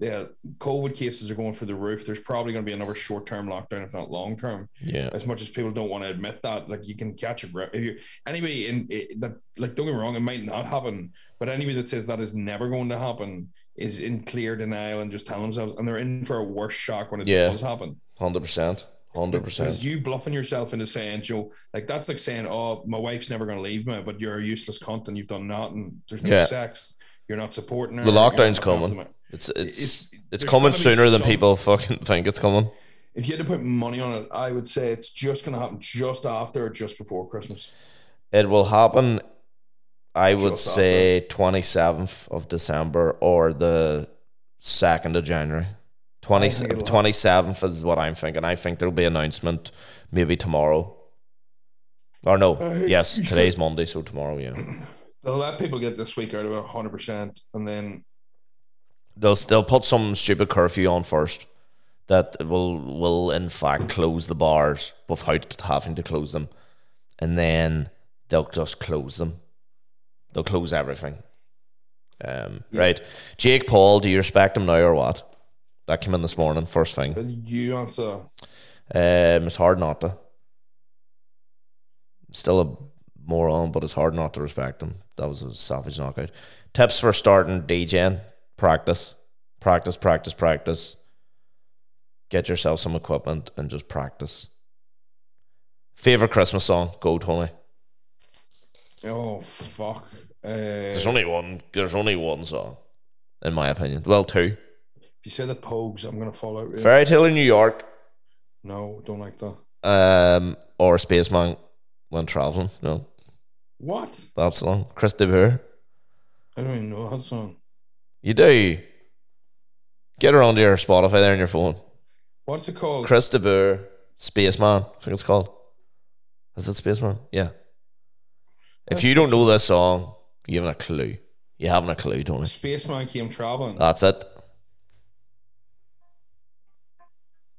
The COVID cases are going through the roof. There's probably going to be another short term lockdown, if not long term. yeah, As much as people don't want to admit that, like you can catch a grip. If you anybody in it, that, like, don't get me wrong, it might not happen, but anybody that says that is never going to happen is in clear denial and just telling themselves, and they're in for a worse shock when it Yeah. does happen. hundred percent, hundred percent. you bluffing yourself into saying, Joe, like that's like saying, "Oh, my wife's never going to leave me," but you're a useless cunt and you've done nothing. There's no Yeah. sex. You're not supporting her. The lockdown's coming. It's it's It's- it's coming sooner than some- people fucking think it's coming. If you had to put money on it, I would say it's just going to happen just after or just before Christmas. It will happen. I would say twenty seventh of December or the second of January. 20, I 27th is what I'm thinking. I think there'll be announcement maybe tomorrow. Or no, Uh, yes, today's Monday, so tomorrow, yeah. They'll let people get this week out of it 100%, and then They'll they'll put some stupid curfew on first that will will in fact close the bars without having to close them, and then they'll just close them. They'll close everything. Um, Yeah. Right, Jake Paul, do you respect him now or what? That came in this morning, first thing. you answer. Um, it's hard not to. Still a moron, but it's hard not to respect him. That was a savage knockout. Tips for starting DJing: practice, practice, practice, practice. Get yourself some equipment and just practice. Favorite Christmas song? Go, Tony. Oh, fuck. Uh, There's only one. There's only one song, in my opinion. Well, two. You say the Pogues, I'm to fall out. Fairy Tale in New York, No, don't like that. um, or Spaceman when traveling. No, What? That song. Chris de Burgh. I don't even know that song. You do. Get her onto your Spotify there on your phone. What's it called? Chris de Burgh, Spaceman, I think it's called. Is it Spaceman? Yeah. If you don't know this song, you haven't a clue. You haven't a clue, don't Tony. Spaceman came traveling. That's it.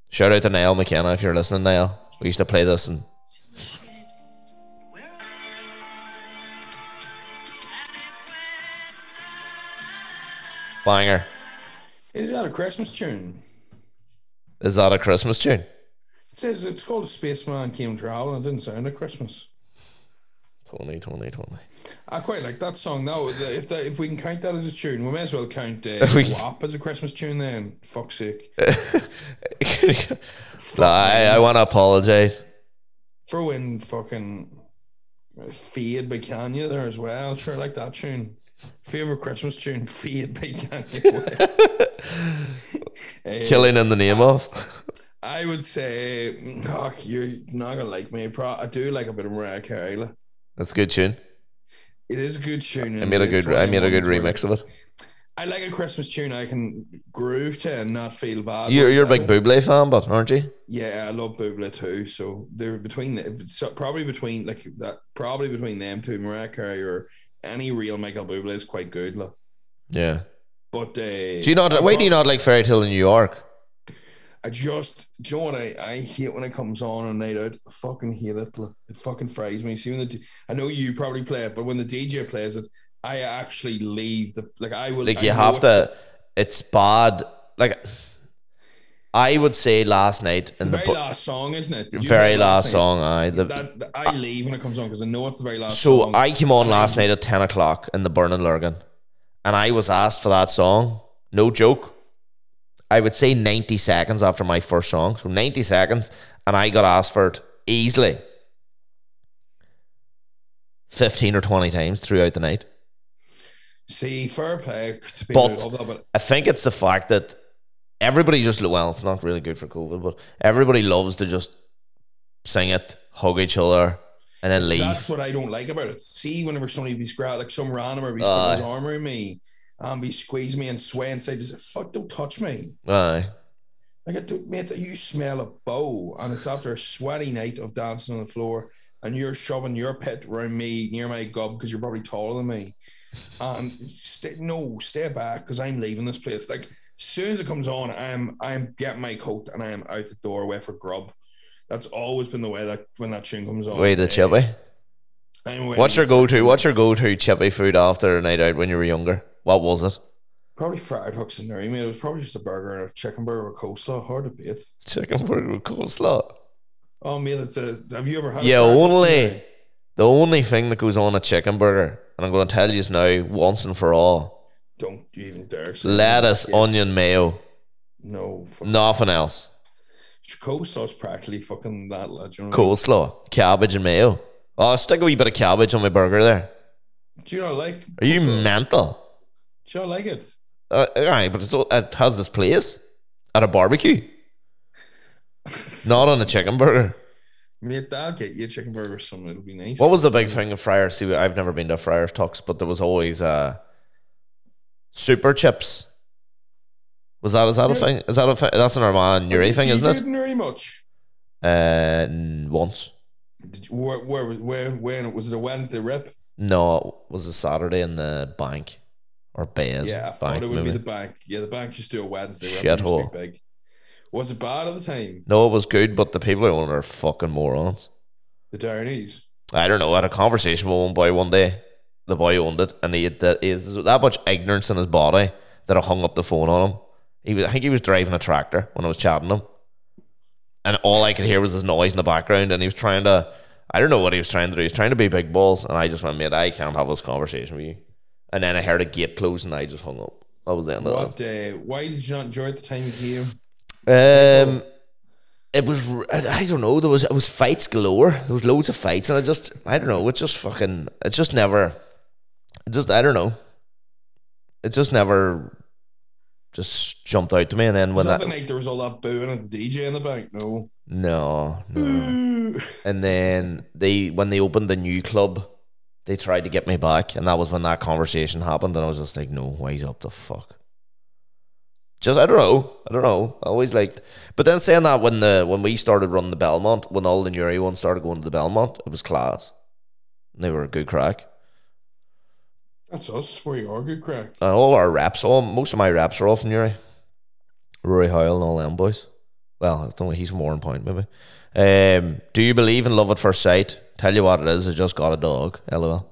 Shout out to Niall McKenna if you're listening, Niall. We used to play this and banger. Is that a Christmas tune? Is that a Christmas tune? It says it's called A Spaceman Came Traveling. It didn't sound like Christmas. Tony, Tony, Tony. I quite like that song. Now, if that, if we can count that as a tune, we may as well count uh, we- WAP as a Christmas tune. Then, fuck's sake, no, I, I want to apologize. throw in fucking "Fade" by Kanye there as well. Sure, I like that tune. Favorite Christmas tune, "Fade" by Kanye. Uh, Killing in the name of. I would say, oh, you're not gonna like me. Pro- I do like a bit of Mariah Carey. That's a good tune. It is a good tune. I made a good. I made a good remix of it. I like a Christmas tune I can groove to and not feel bad. You're you're a big Bublé fan, but aren't you? Yeah, I love Bublé too. So they're between the, so probably between like that probably between them two, Mariah Carey or any real Michael Bublé is quite good. Like. Yeah. But uh, Do you not? Why do you not like Fairy Tale in New York? I just do you know what I, I hate when it comes on on night out. I fucking hate it. It fucking fries me. See when the I know you probably play it, but when the DJ plays it, I actually leave the like I will Like I you have to. It's bad. Like I would say last night It's the in the very bu- last song, isn't it? Did very play it last song. I the, that, that- I leave when it comes on because I know it's the very last so song. I came on And last night at ten o'clock in the Burning Lurgan, and I was asked for that song. No joke. I would say ninety seconds after my first song, so ninety seconds, and I got asked for it easily fifteen or twenty times throughout the night. See, fair play But- that, but I think it's the fact that everybody just well, it's not really good for COVID, but everybody loves to just sing it, hug each other, and then leave. that's what I don't like about it. See, whenever somebody be scratch like some random or be putting uh, his arm around me and he squeezing me and sway and just fuck, don't touch me. Aye. Like, I do, mate, you smell a bow, and it's after a sweaty night of dancing on the floor, and you're shoving your pit around me near my gob because you're probably taller than me. And stay, no, stay back because I'm leaving this place. Like, as soon as it comes on, I'm I'm getting my coat and I am out the door away for grub. That's always been the way that when that tune comes on. Wait, to eh, chippy. I'm What's your go to? What's your go to chippy food after a night out when you were younger? What was it? Probably fried hooks and there, mate. It was probably just a burger and a chicken burger with coleslaw. Hard to beat. Chicken burger with coleslaw. Oh, mate, it's a. Have you ever had? Yeah, only the only thing that goes on a chicken burger, and I'm going to tell you now once and for all: Don't you even dare. say lettuce, onion, mayo, No. Nothing else. Coleslaw's practically fucking that. You Coleslaw, cabbage, and mayo. Oh, stick a wee bit of cabbage on my burger there. Do you not like? Are you coleslaw? mental? Do you not like it? Uh, aye, but it, it has this place at a barbecue, not on a chicken burger. Mate, I'll get you a chicken burger or something. It'll be nice. What was the big thing of Friars? See, I've never been to Friars Talks, but there was always uh, super chips. Was that is that a thing? Is that a thing? That's an Armand Newry thing, isn't it very much? Uh, once. Did you, where, where, was- where, when was it a Wednesday rip? No, it was a Saturday in the bank or bed. Yeah, I thought it would maybe. be the bank. Yeah, the bank used to do a Wednesday rip. It used to be Shithole. Big. Was it bad at the time? No, it was good, but the people who own it are fucking morons. The Downey's. I don't know. I had a conversation with one boy one day. The boy owned it, and he had that, he has that much ignorance in his body that I hung up the phone on him. He was, I think he was driving a tractor when I was chatting to him, and all I could hear was his noise in the background, and he was trying to. I don't know what he was trying to do. He was trying to be big balls, and I just went, mate, I can't have this conversation with you. And then I heard a gate close, and I just hung up. That was the end of What? Uh, why did you not enjoy the time you came? Um, it was I don't know. There was it was fights galore. There was loads of fights, and I just I don't know. It just fucking it just never. It just I don't know. It just never just jumped out to me, and then when that that night there was all that booing at the DJ in the back, No. no no, and then they when they opened the new club, they tried to get me back, and that was when that conversation happened, and I was just like, no, why's up the fuck? Just I don't know, I don't know. I always liked, but then saying that when the when we started running the Belmont, when all the Newry ones started going to the Belmont, it was class. And they were a good crack. That's us. We are, good crack. And all our reps, all most of my reps are all from Newry. Rory Hoyle and all them boys. Well, I don't know, he's more on point, maybe. Um, do you believe in love at first sight? Tell you what it is, I just got a dog. LOL.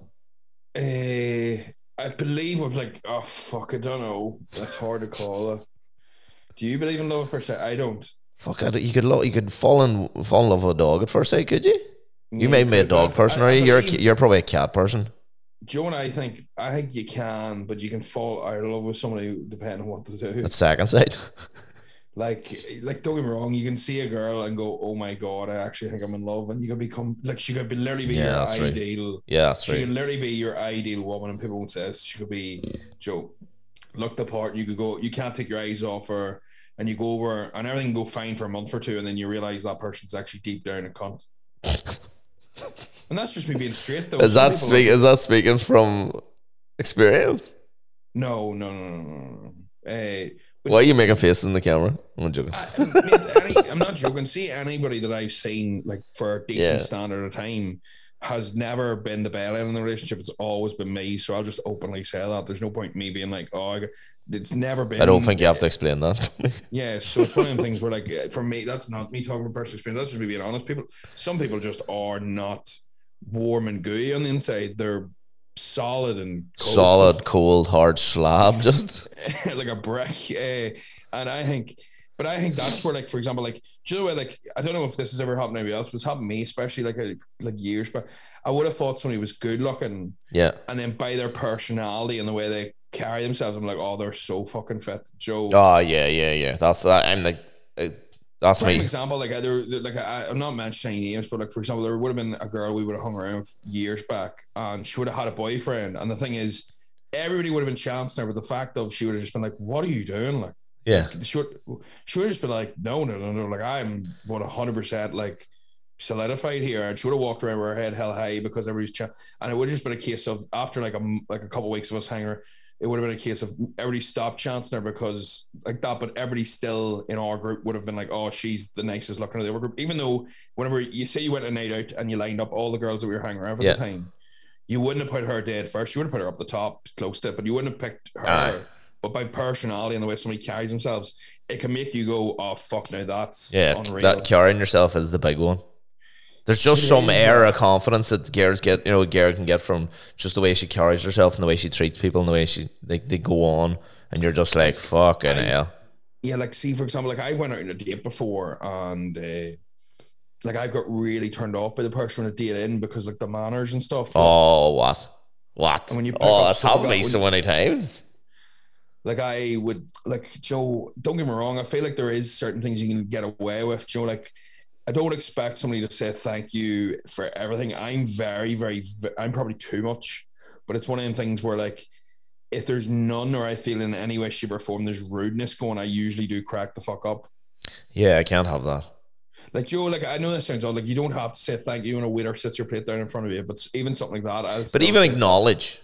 Uh, I believe with like, oh fuck, I don't know. That's hard to call it. Do you believe in love at first sight? I don't. Fuck, I, you could lo- you could fall in fall in love with a dog at first sight, could you? You may be a dog person, I- are you? You're a, you're probably a cat person. Joe and I think I think you can, but you can fall out of love with somebody depending on what to do. That's second sight. Like, like don't get me wrong, you can see a girl and go, "Oh my god, I actually think I'm in love," and you can become like she could be literally be Yeah, your that's right. ideal. yeah, that's She right. could literally be your ideal woman, and people won't say this. She could be Joe. Look the part. You could go. You can't take your eyes off her, and you go over, and everything go fine for a month or two, and then you realize that person's actually deep down a cunt. and that's just me being straight, though. Is that speak? Is that speaking from experience? No, no, no, no, no. no. Uh, Why are you making faces in the camera? I'm not joking. I, mate, any, I'm not joking. See anybody that I've seen like for a decent Yeah. standard of time has never been the bell end in the relationship. It's always been me. So I'll just openly say that. There's no point in me being like, oh, I got-" it's never been. I don't think you have to explain that. Yeah, so it's one of them things where like for me, that's not me talking from personal experience. That's just me being honest. People, some people just are not warm and gooey on the inside. They're solid and cold. Solid, cold, hard slab. Just like a brick. Uh, and I think, but I think that's where, like, for example, like, do you know what, like, I don't know if this has ever happened to anybody else, but it's happened to me, especially like, a, like years back. I would have thought somebody was good looking, yeah. and then by their personality and the way they carry themselves, I'm like, oh, they're so fucking fit. Joe, Oh yeah, yeah, yeah. That's that. I'm like, uh, that's prime me. example, like, there, like, I, I'm not mentioning names, but like, for example, there would have been a girl we would have hung around with years back, and she would have had a boyfriend, and the thing is, everybody would have been chancing her, but the fact of she would have just been like, what are you doing? Like, Yeah, she would, she would have just been like, no, no, no, no. Like I'm one hundred percent like solidified here, and she would have walked around with her head held high because everybody's chat, and it would have just been a case of after like a like a couple weeks of us hanging, her, it would have been a case of everybody stopped chancing her because like that, but everybody still in our group would have been like, oh, she's the nicest looking of the other group, even though whenever you say you went a night out and you lined up all the girls that we were hanging around for Yeah. the time. You wouldn't have put her dead first. You would have put her up the top, close to it, but you wouldn't have picked her. Aye. But by personality and the way somebody carries themselves, it can make you go, "Oh fuck!" Now that's yeah. unreal. That carrying yourself is the big one. There's just It some is, air yeah. of confidence that girls get. You know, girl can get from just the way she carries herself and the way she treats people and the way she they, they go on, and you're just like, fucking I- hell. yeah, like see, for example, like I went out on a date before, and uh, like I got really turned off by the person on a date in because like the manners and stuff. Oh, what? What? And when you oh, that's happened me so many times. Like I would like Joe. Don't get me wrong. I feel like there is certain things you can get away with, Joe. Like I don't expect somebody to say thank you for everything. I'm very, very. I'm probably too much, but it's one of them things where like. If there's none, or I feel in any way, shape, or form, there's rudeness going. I usually do crack the fuck up. Yeah, I can't have that. Like Joe, like I know this sounds odd. Like you don't have to say thank you when a waiter sets your plate down in front of you, but even something like that. I'll But even acknowledge.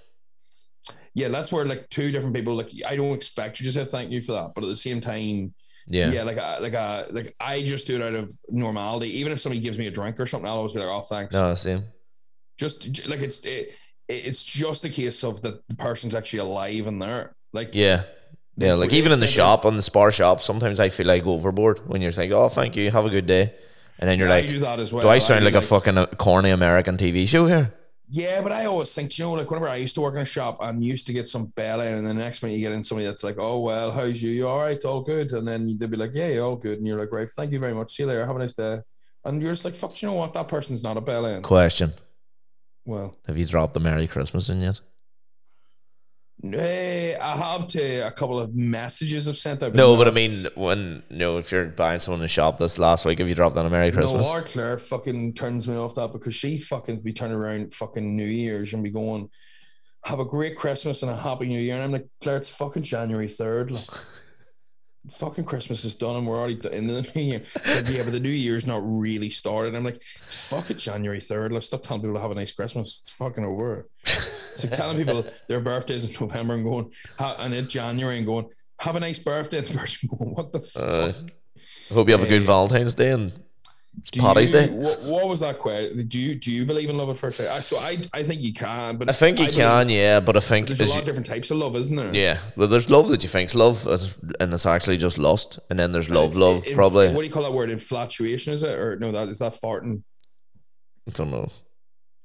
yeah, that's where like two different people. Like I don't expect you to say thank you for that, but at the same time, Yeah. yeah, like I, like I, like I just do it out of normality. Even if somebody gives me a drink or something, I'll always be like, "Oh, thanks." No, same. Just like it's it, it's just a case of that the person's actually alive in there. Like Yeah. Yeah, like even in the shop, on the spar shop, sometimes I feel like overboard when you're like, oh, thank you, have a good day. And then you're I like, do that as well. do I sound do like a fucking uh, corny American TV show here? Yeah, but I always think, you know, like whenever I used to work in a shop and used to get some bell in, and the next minute you get in somebody that's like, oh, well, how's you? You all right? All good. And then they'd be like, yeah, all good. And you're like, right, thank you very much. See you later. Have a nice day. And you're just like, fuck, you know what? That person's not a bell in. Question Well, Have you dropped the Merry Christmas in yet? Eh, I have to a couple of messages I've sent out. No, but I mean, when, you know, if you're buying someone in the shop this last week, if you dropped on a Merry Christmas? No, our Claire fucking turns me off that because she fucking be turning around fucking New Year's and be going, have a great Christmas and a happy New Year. And I'm like, Claire, it's fucking January 3rd. Like, fucking Christmas is done and we're already in the New Year. Like, yeah, but the New Year's not really started. I'm like, it's fucking January 3rd. Let's stop telling people to have a nice Christmas. It's fucking over. So telling people their birthdays in November and going, and in January and going, have a nice birthday. And the person going, what the Uh, fuck? I hope you have a good Valentine's Day and Do you, Day. What, what was that question? Do you do you believe in love at first sight? I, so I I think you can, but I think you believe- can, yeah, but I think There's a lot you- of different types of love, isn't there? yeah, well, there's love that you think's love, and it's actually just lust, and then there's love, love, it- probably. What do you call that word? Infatuation, is it? Or no, that is that farting. I don't know.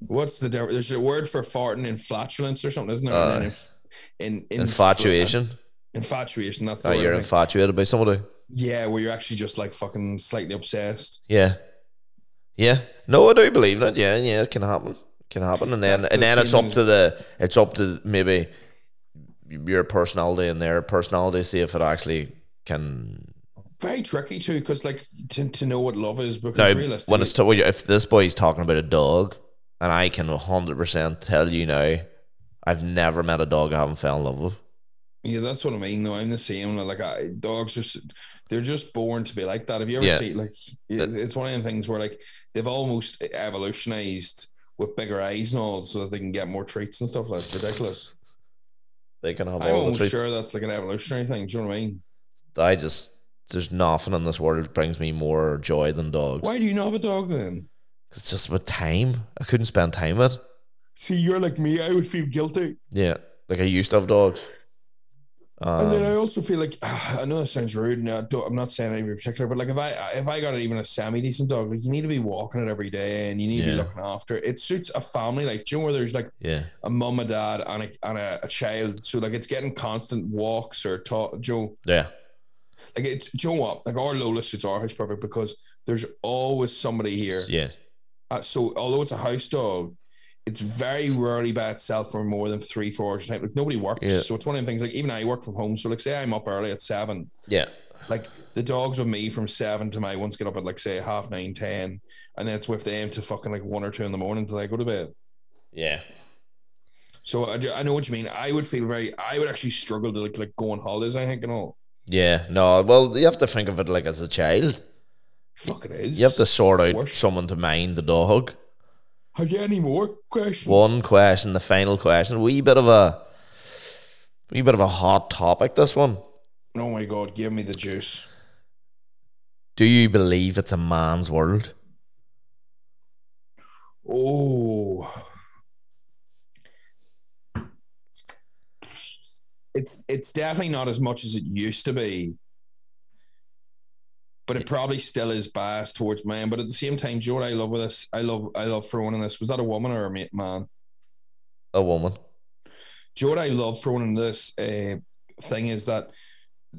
What's the difference? There's a word for farting in flatulence or something, isn't there? Uh, inf- in, in Infatuation. infatuation. That's the Oh, word. you're I infatuated by somebody. Yeah, where you're actually just like fucking slightly obsessed. Yeah. Yeah. No, I do believe that. Yeah, yeah, it can happen. It can happen, and then That's and the then it's up to the it's up to maybe your personality and their personality see if it actually can. Very tricky too, because like to, to know what love is, because Now, realistically, when it's to, if this boy's talking about a dog, and I can hundred percent tell you now, I've never met a dog I haven't fell in love with. Yeah, that's what I mean. No, I'm the same. Like I, dogs are, they're just born to be like that. Have you ever Yeah. seen like it's one of the things where like they've almost evolutionized with bigger eyes and all, so that they can get more treats and stuff. That's ridiculous. They can have I'm all the treats. sure that's like an evolutionary thing. Do you know what I mean? I just there's nothing in this world that brings me more joy than dogs. Why do you not have a dog then? It's just with time. I couldn't spend time with. See, you're like me. I would feel guilty. Yeah, like I used to have dogs. And then I Um, also feel like I know this sounds rude, and I don't, I'm not saying anything particular, but like if I if I got even a semi decent dog, like you need to be walking it every day, and you need to be looking after it. It suits a family life. Do you know where there's like yeah, a mum, a dad, and a and a, a child, so like it's getting constant walks or talk. Joe, yeah, like it's do you know what? Like our Lola suits our house perfect because there's always somebody here. yeah, Uh, so although it's a house dog, it's very rarely by itself for more than three, four hours. Like nobody works. Yeah. So it's one of the things like even I work from home. So like say I'm up early at seven. yeah, Like the dogs with me from seven to my ones get up at like say half nine, ten, and then it's with them to fucking like one or two in the morning till I go to bed. yeah. So I, I know what you mean. I would feel very I would actually struggle to like like go on holidays, I think and all. Yeah, no, well, you have to think of it like as a child. Fuck it is. You have to sort out someone to mind the dog. Have you any more questions? One question, the final question, A wee bit of a, wee bit of a hot topic. This one. Oh my god, give me the juice. Do you believe it's a man's world? Oh. It's it's definitely not as much as it used to be. But it probably still is biased towards men. But at the same time, Joe, I love with this, I love I love throwing in this. Was that a woman or a ma- man? A woman. Joe, what I love throwing in this uh, thing is that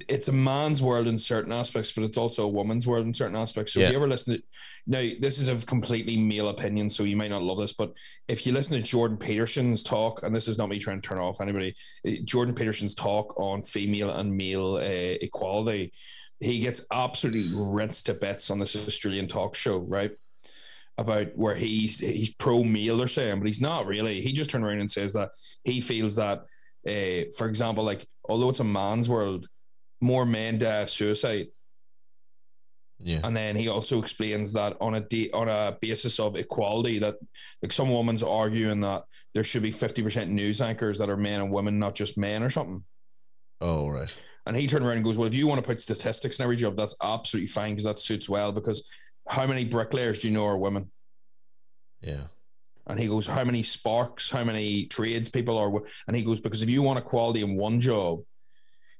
it's a man's world in certain aspects, but it's also a woman's world in certain aspects. So if you ever listen to now, this is a completely male opinion, so you might not love this, but if you listen to Jordan Peterson's talk, and this is not me trying to turn off anybody, eh, Jordan Peterson's talk on female and male uh, equality, he gets absolutely rinsed to bits on this Australian talk show, right? About where he's he's pro male, they're saying, but he's not really. He just turned around and says that he feels that, uh, for example, like although it's a man's world, more men die of suicide. Yeah. And then he also explains that on a de- on a basis of equality, that like some woman's arguing that there should be fifty percent news anchors that are men and women, not just men or something. Oh right. And he turned around and goes, "Well, if you want to put statistics in every job, that's absolutely fine because that suits well. Because how many bricklayers do you know are women?" Yeah. And he goes, How many sparks, how many trades people are? And he goes, Because if you want equality in one job,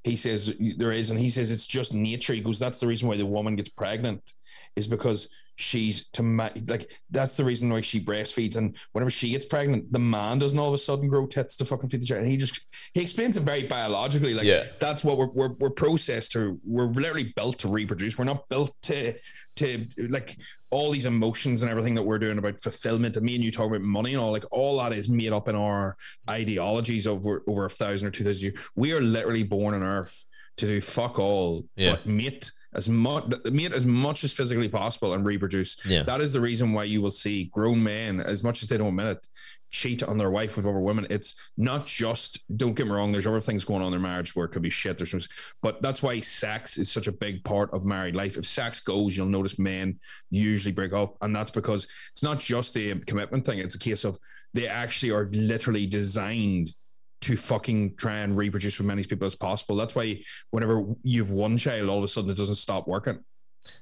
he says there is, and he says it's just nature. He goes, That's the reason why the woman gets pregnant, is because she's to ma- like that's the reason why she breastfeeds. And whenever she gets pregnant, the man doesn't all of a sudden grow tits to fucking feed the child. And he just he explains it very biologically. Like Yeah. that's what we're, we're we're processed to. We're literally built to reproduce. We're not built to to like all these emotions and everything that we're doing about fulfillment. And me and you talk about money and all, like all that is made up in our ideologies over over a thousand or two thousand years. We are literally born on Earth to do fuck all, Yeah. but mate as much mate as much as physically possible and reproduce. Yeah. That is the reason why you will see grown men, as much as they don't admit it, cheat on their wife with other women. It's not just, don't get me wrong, there's other things going on in their marriage where it could be shit. There's but that's why sex is such a big part of married life. If sex goes, you'll notice men usually break up. And that's because it's not just a commitment thing, it's a case of they actually are literally designed to fucking try and reproduce with many people as possible. That's why whenever you have one child, all of a sudden it doesn't stop working.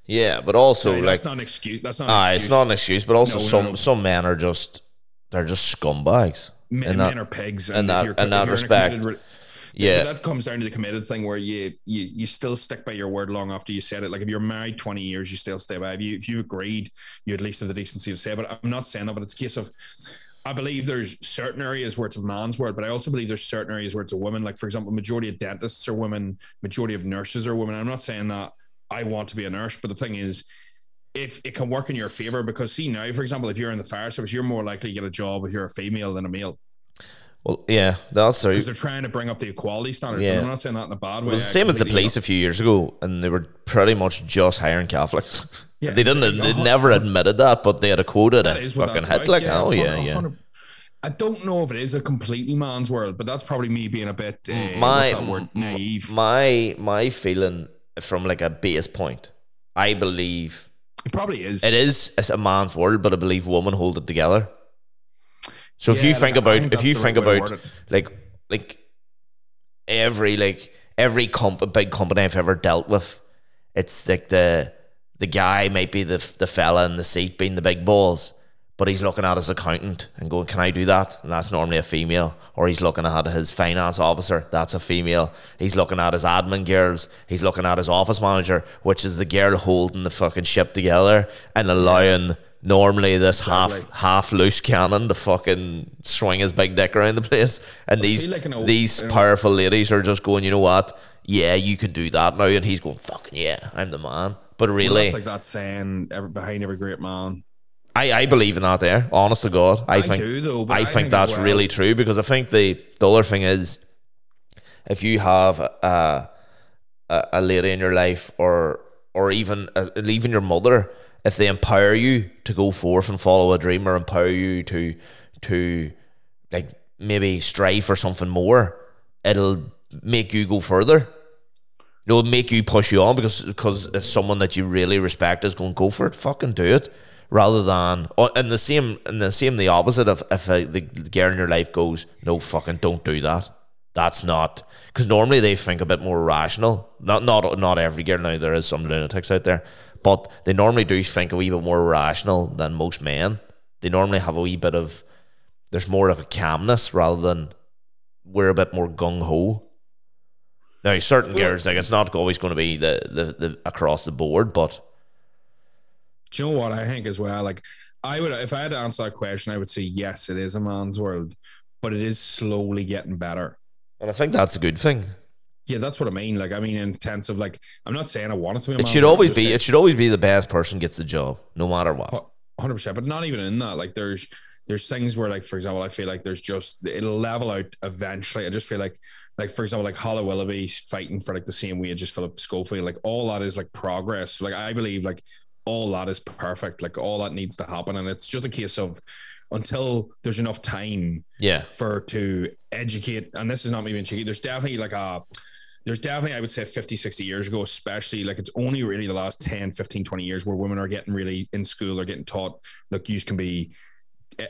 Yeah, but also Now, like that's not an excuse. That's not. Ah, it's not an excuse, but also No, some no. some men are just they're just scumbags. Men, in that- men are pigs, in that- you're- in that if you're a respect, re- Yeah, that comes down to the committed thing where you you you still stick by your word long after you said it. Like if you're married twenty years, you still stay by. If you if you agreed, you at least have the decency to say. it. But I'm not saying that. But it's a case of. I believe there's certain areas where it's a man's word, but I also believe there's certain areas where it's a woman. Like for example, majority of dentists are women, majority of nurses are women. I'm not saying that I want to be a nurse, but the thing is, if it can work in your favor because see now, for example, if you're in the fire service, you're more likely to get a job if you're a female than a male Well, yeah, that's true. because they're trying to bring up the equality standards. Yeah. I'm not saying that in a bad way. The same as the police a few years ago, and they were pretty much just hiring Catholics. Yeah, they didn't. They never admitted that, but they had a quota That what fucking hit. about. Like, oh yeah, yeah. I don't know if it is a completely man's world, but that's probably me being a bit uh, my word naive. my my feeling from like a base point, I believe It probably is. it is it's a man's world, but I believe women hold it together. So if you like, think about think if you think right about like like every like every comp- big company I've ever dealt with, it's like the the guy might be the the fella in the seat being the big balls, but he's looking at his accountant and going, "Can I do that?" And that's normally a female. Or he's looking at his finance officer, that's a female. He's looking at his admin girls. He's looking at his office manager, which is the girl holding the fucking ship together and allowing. Normally, this half half loose cannon to fucking swing his big dick around the place, and these like old- these you know- powerful ladies are just going, you know what? Yeah, you can do that now, and he's going, fucking yeah, I'm the man. But really, that's like that saying every, behind every great man. I, I believe in that. There, honest to God, I, I think do, though, I, I think, think that's well- really true because I think the the other thing is, if you have a a, a lady in your life, or or even uh, even your mother, if they empower you to go forth and follow a dream, or empower you to to like maybe strive for something more, it'll make you go further. It'll make you push you on because because someone that you really respect is going go for it, fucking do it, rather than oh, and the same and the same the opposite of if a, the girl in your life goes no fucking don't do that. That's not because normally they think a bit more rational. Not not not every girl now there is some lunatics out there, but they normally do think a wee bit more rational than most men. They normally have a wee bit of there's more of a calmness rather than we're a bit more gung ho. Now, certain gears, like it's not always going to be the, the the across the board, but Do you know what I think as well? Like, I would, if I had to answer that question, I would say yes, it is a man's world, but it is slowly getting better. and I think that's a good thing. Yeah, that's what I mean. Like, I mean, in terms of like, I'm not saying I want it to be. A It should world, always be saying- it should always be the best person gets the job, no matter what. hundred percent. But not even in that. Like there's there's things where like for example, I feel like there's just it'll level out eventually. I just feel like like for example, like Holly Willoughby's fighting for like the same wage as Philip Schofield. Like all that is like progress. Like I believe like all that is perfect. Like all that needs to happen, and it's just a case of until there's enough time Yeah, for to educate and this is not me being cheeky there's definitely like a there's definitely i would say 50 60 years ago especially like it's only really the last 10 15 20 years where women are getting really in school they're getting taught look you can be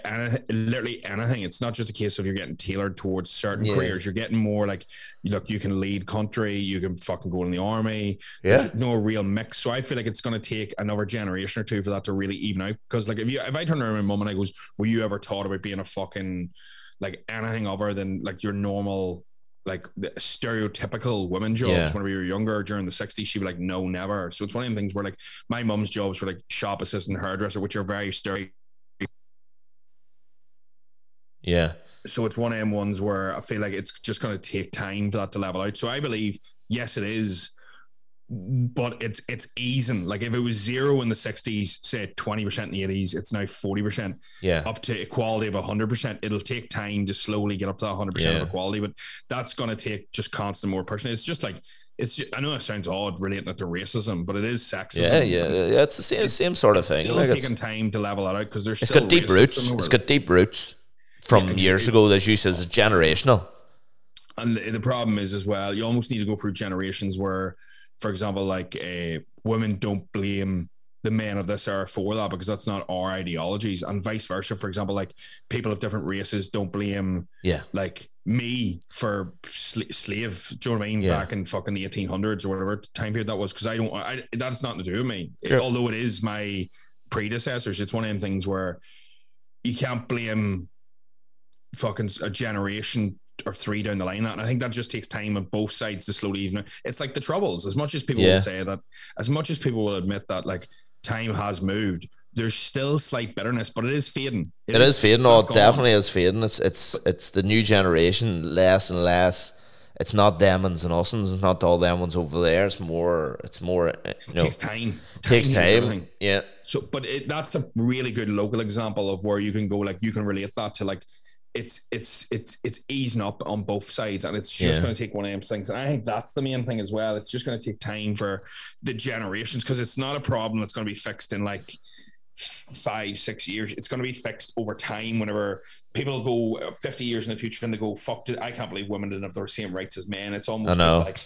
any, literally anything it's not just a case of you're getting tailored towards certain Yeah. careers you're getting more like look you can lead country you can fucking go in the army yeah, there's no real mix. So I feel like it's going to take another generation or two for that to really even out. Because like if you if I turn around my mum and I goes, "Were you ever taught about being a fucking like anything other than like your normal like the stereotypical women jobs Yeah. when we were younger during the 60s?" She'd be like, "No, never." So it's one of the things where like my mum's jobs were like shop assistant, hairdresser, which are very stereo. Yeah. So it's one of them ones where I feel like it's just going to take time for that to level out. So I believe, yes, it is, but it's it's easing. Like if it was zero in the '60s, say 20 percent in the '80s, it's now 40 percent Yeah, up to equality of 100 percent. It'll take time to slowly get up to 100 percent Yeah. of equality, but that's going to take just constant more pushing. It's just like it's. Just, I know it sounds odd relating it to racism, but it is sexism. yeah, yeah, yeah. It's the same same sort of thing. Still Like, it's, taking time to level that out because there's it's got deep roots. It's got deep roots from Yeah, years ago. As you says, it's generational. And the problem is as well, you almost need to go through generations where, for example, like uh, women don't blame the men of this era for that because that's not our ideologies, and vice versa. For example, like people of different races don't blame Yeah, like me for sl- slave. Do you know what I mean? Yeah. Back in fucking the 1800s or whatever time period that was, because I don't. I, that's nothing to do with me. Yeah. Although it is my predecessors, it's one of them things where you can't blame fucking a generation or three down the line. And I think that just takes time on both sides to slowly even. It's like the troubles. As much as people Yeah. will say that, as much as people will admit that, like time has moved. There's still slight bitterness, but it is fading. it is fading. it's No, not it gone. definitely is fading. It's it's it's the new generation less and less it's not them and us ones. It's not all them ones over there. It's more. It's more. uh, You know, takes time. takes time. Yeah, So, but it, that's a really good local example of where you can go, like you can relate that to like it's it's it's it's easing up on both sides, and it's just Yeah. going to take one of them things. And I think that's the main thing as well. It's just going to take time for the generations because it's not a problem that's going to be fixed in like five six years. It's going to be fixed over time. Whenever people go uh, fifty years in the future and they go, "Fuck it, I can't believe women didn't have the same rights as men." It's almost just like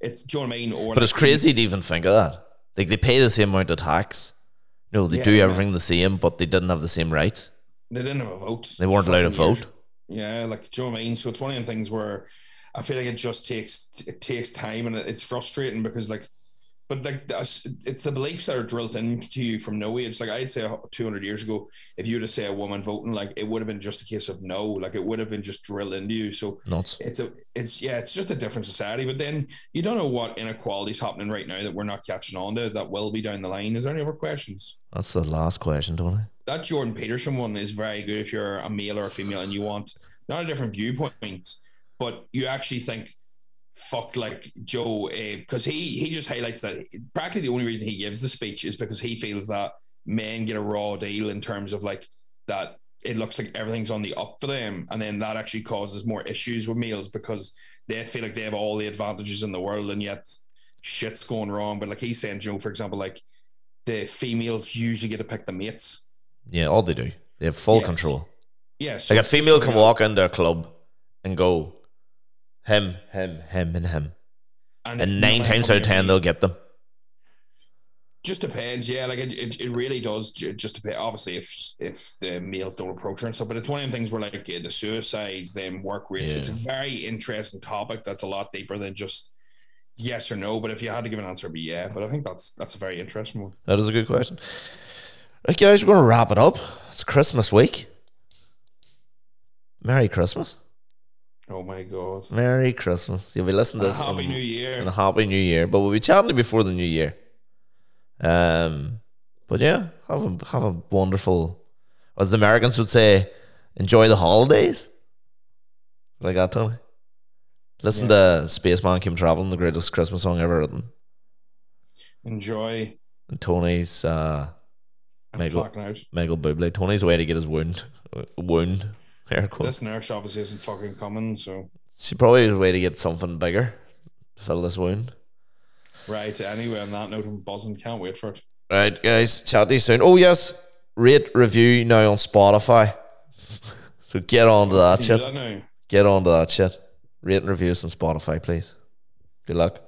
it's. Do you know what I mean? Or but it's crazy to even think of that. Like they pay the same amount of tax. No, they Yeah, do yeah. everything the same, but they didn't have the same rights. They didn't have a vote. They weren't allowed to vote. Yeah, like do you know what I mean? So it's one of them things where I feel like it just takes it takes time and it's frustrating because like but like it's the beliefs that are drilled into you from no age. Like I'd say 200 years ago, if you were to say a woman voting, like it would have been just a case of no, like it would have been just drilled into you. So Nuts. it's a it's yeah, it's just a different society. But then you don't know what inequality is happening right now that we're not catching on to that will be down the line. Is there any other questions? That's the last question, Tony. That Jordan Peterson one is very good if you're a male or a female and you want not a different viewpoint, but you actually think, fuck, like Joe, eh, because he he just highlights that practically the only reason he gives the speech is because he feels that men get a raw deal in terms of like that it looks like everything's on the up for them, and then that actually causes more issues with males because they feel like they have all the advantages in the world, and yet shit's going wrong. But like he's saying, Joe, for example, like the females usually get to pick the mates. Yeah, all they do. They have full Yes. control. Yeah, so Like a female can walk into a club and go, him, him, him, and him. and, And nine times out of ten, they'll get them. just depends. Yeah, like it, it, it really does. Just depend. Obviously, if if the males don't approach her and stuff, but it's one of the things where like the suicides, them work rates. It's a very interesting topic. That's a lot deeper than just yes or no. But if you had to give an answer, it'd be yeah. But I think that's that's a very interesting one. That is a good question. Right, guys, we're going to wrap it up. It's Christmas week. Merry Christmas. Oh my god! Merry Christmas. You'll be listening to And a this happy New Year. and a happy new year. But we'll be chatting before the new year. Um, but yeah, have a have a wonderful, as the Americans would say, enjoy the holidays. Like that, Tony. Listen to Spaceman Came Traveling, the greatest Christmas song ever written. Enjoy. And Tony's uh, Michael. clocking out. Michael Bublé. Tony's way to get his wound, wound. Air quote. This nurse obviously isn't fucking coming. So She probably a way to get something bigger, to fill this wound. right. Anyway, on that note, I'm buzzing. Can't wait for it. Right, guys, chat to you soon. Oh yes, rate review now on Spotify. so get on to that shit. that? Get on to that shit. Rate and review us on Spotify, please. Good luck.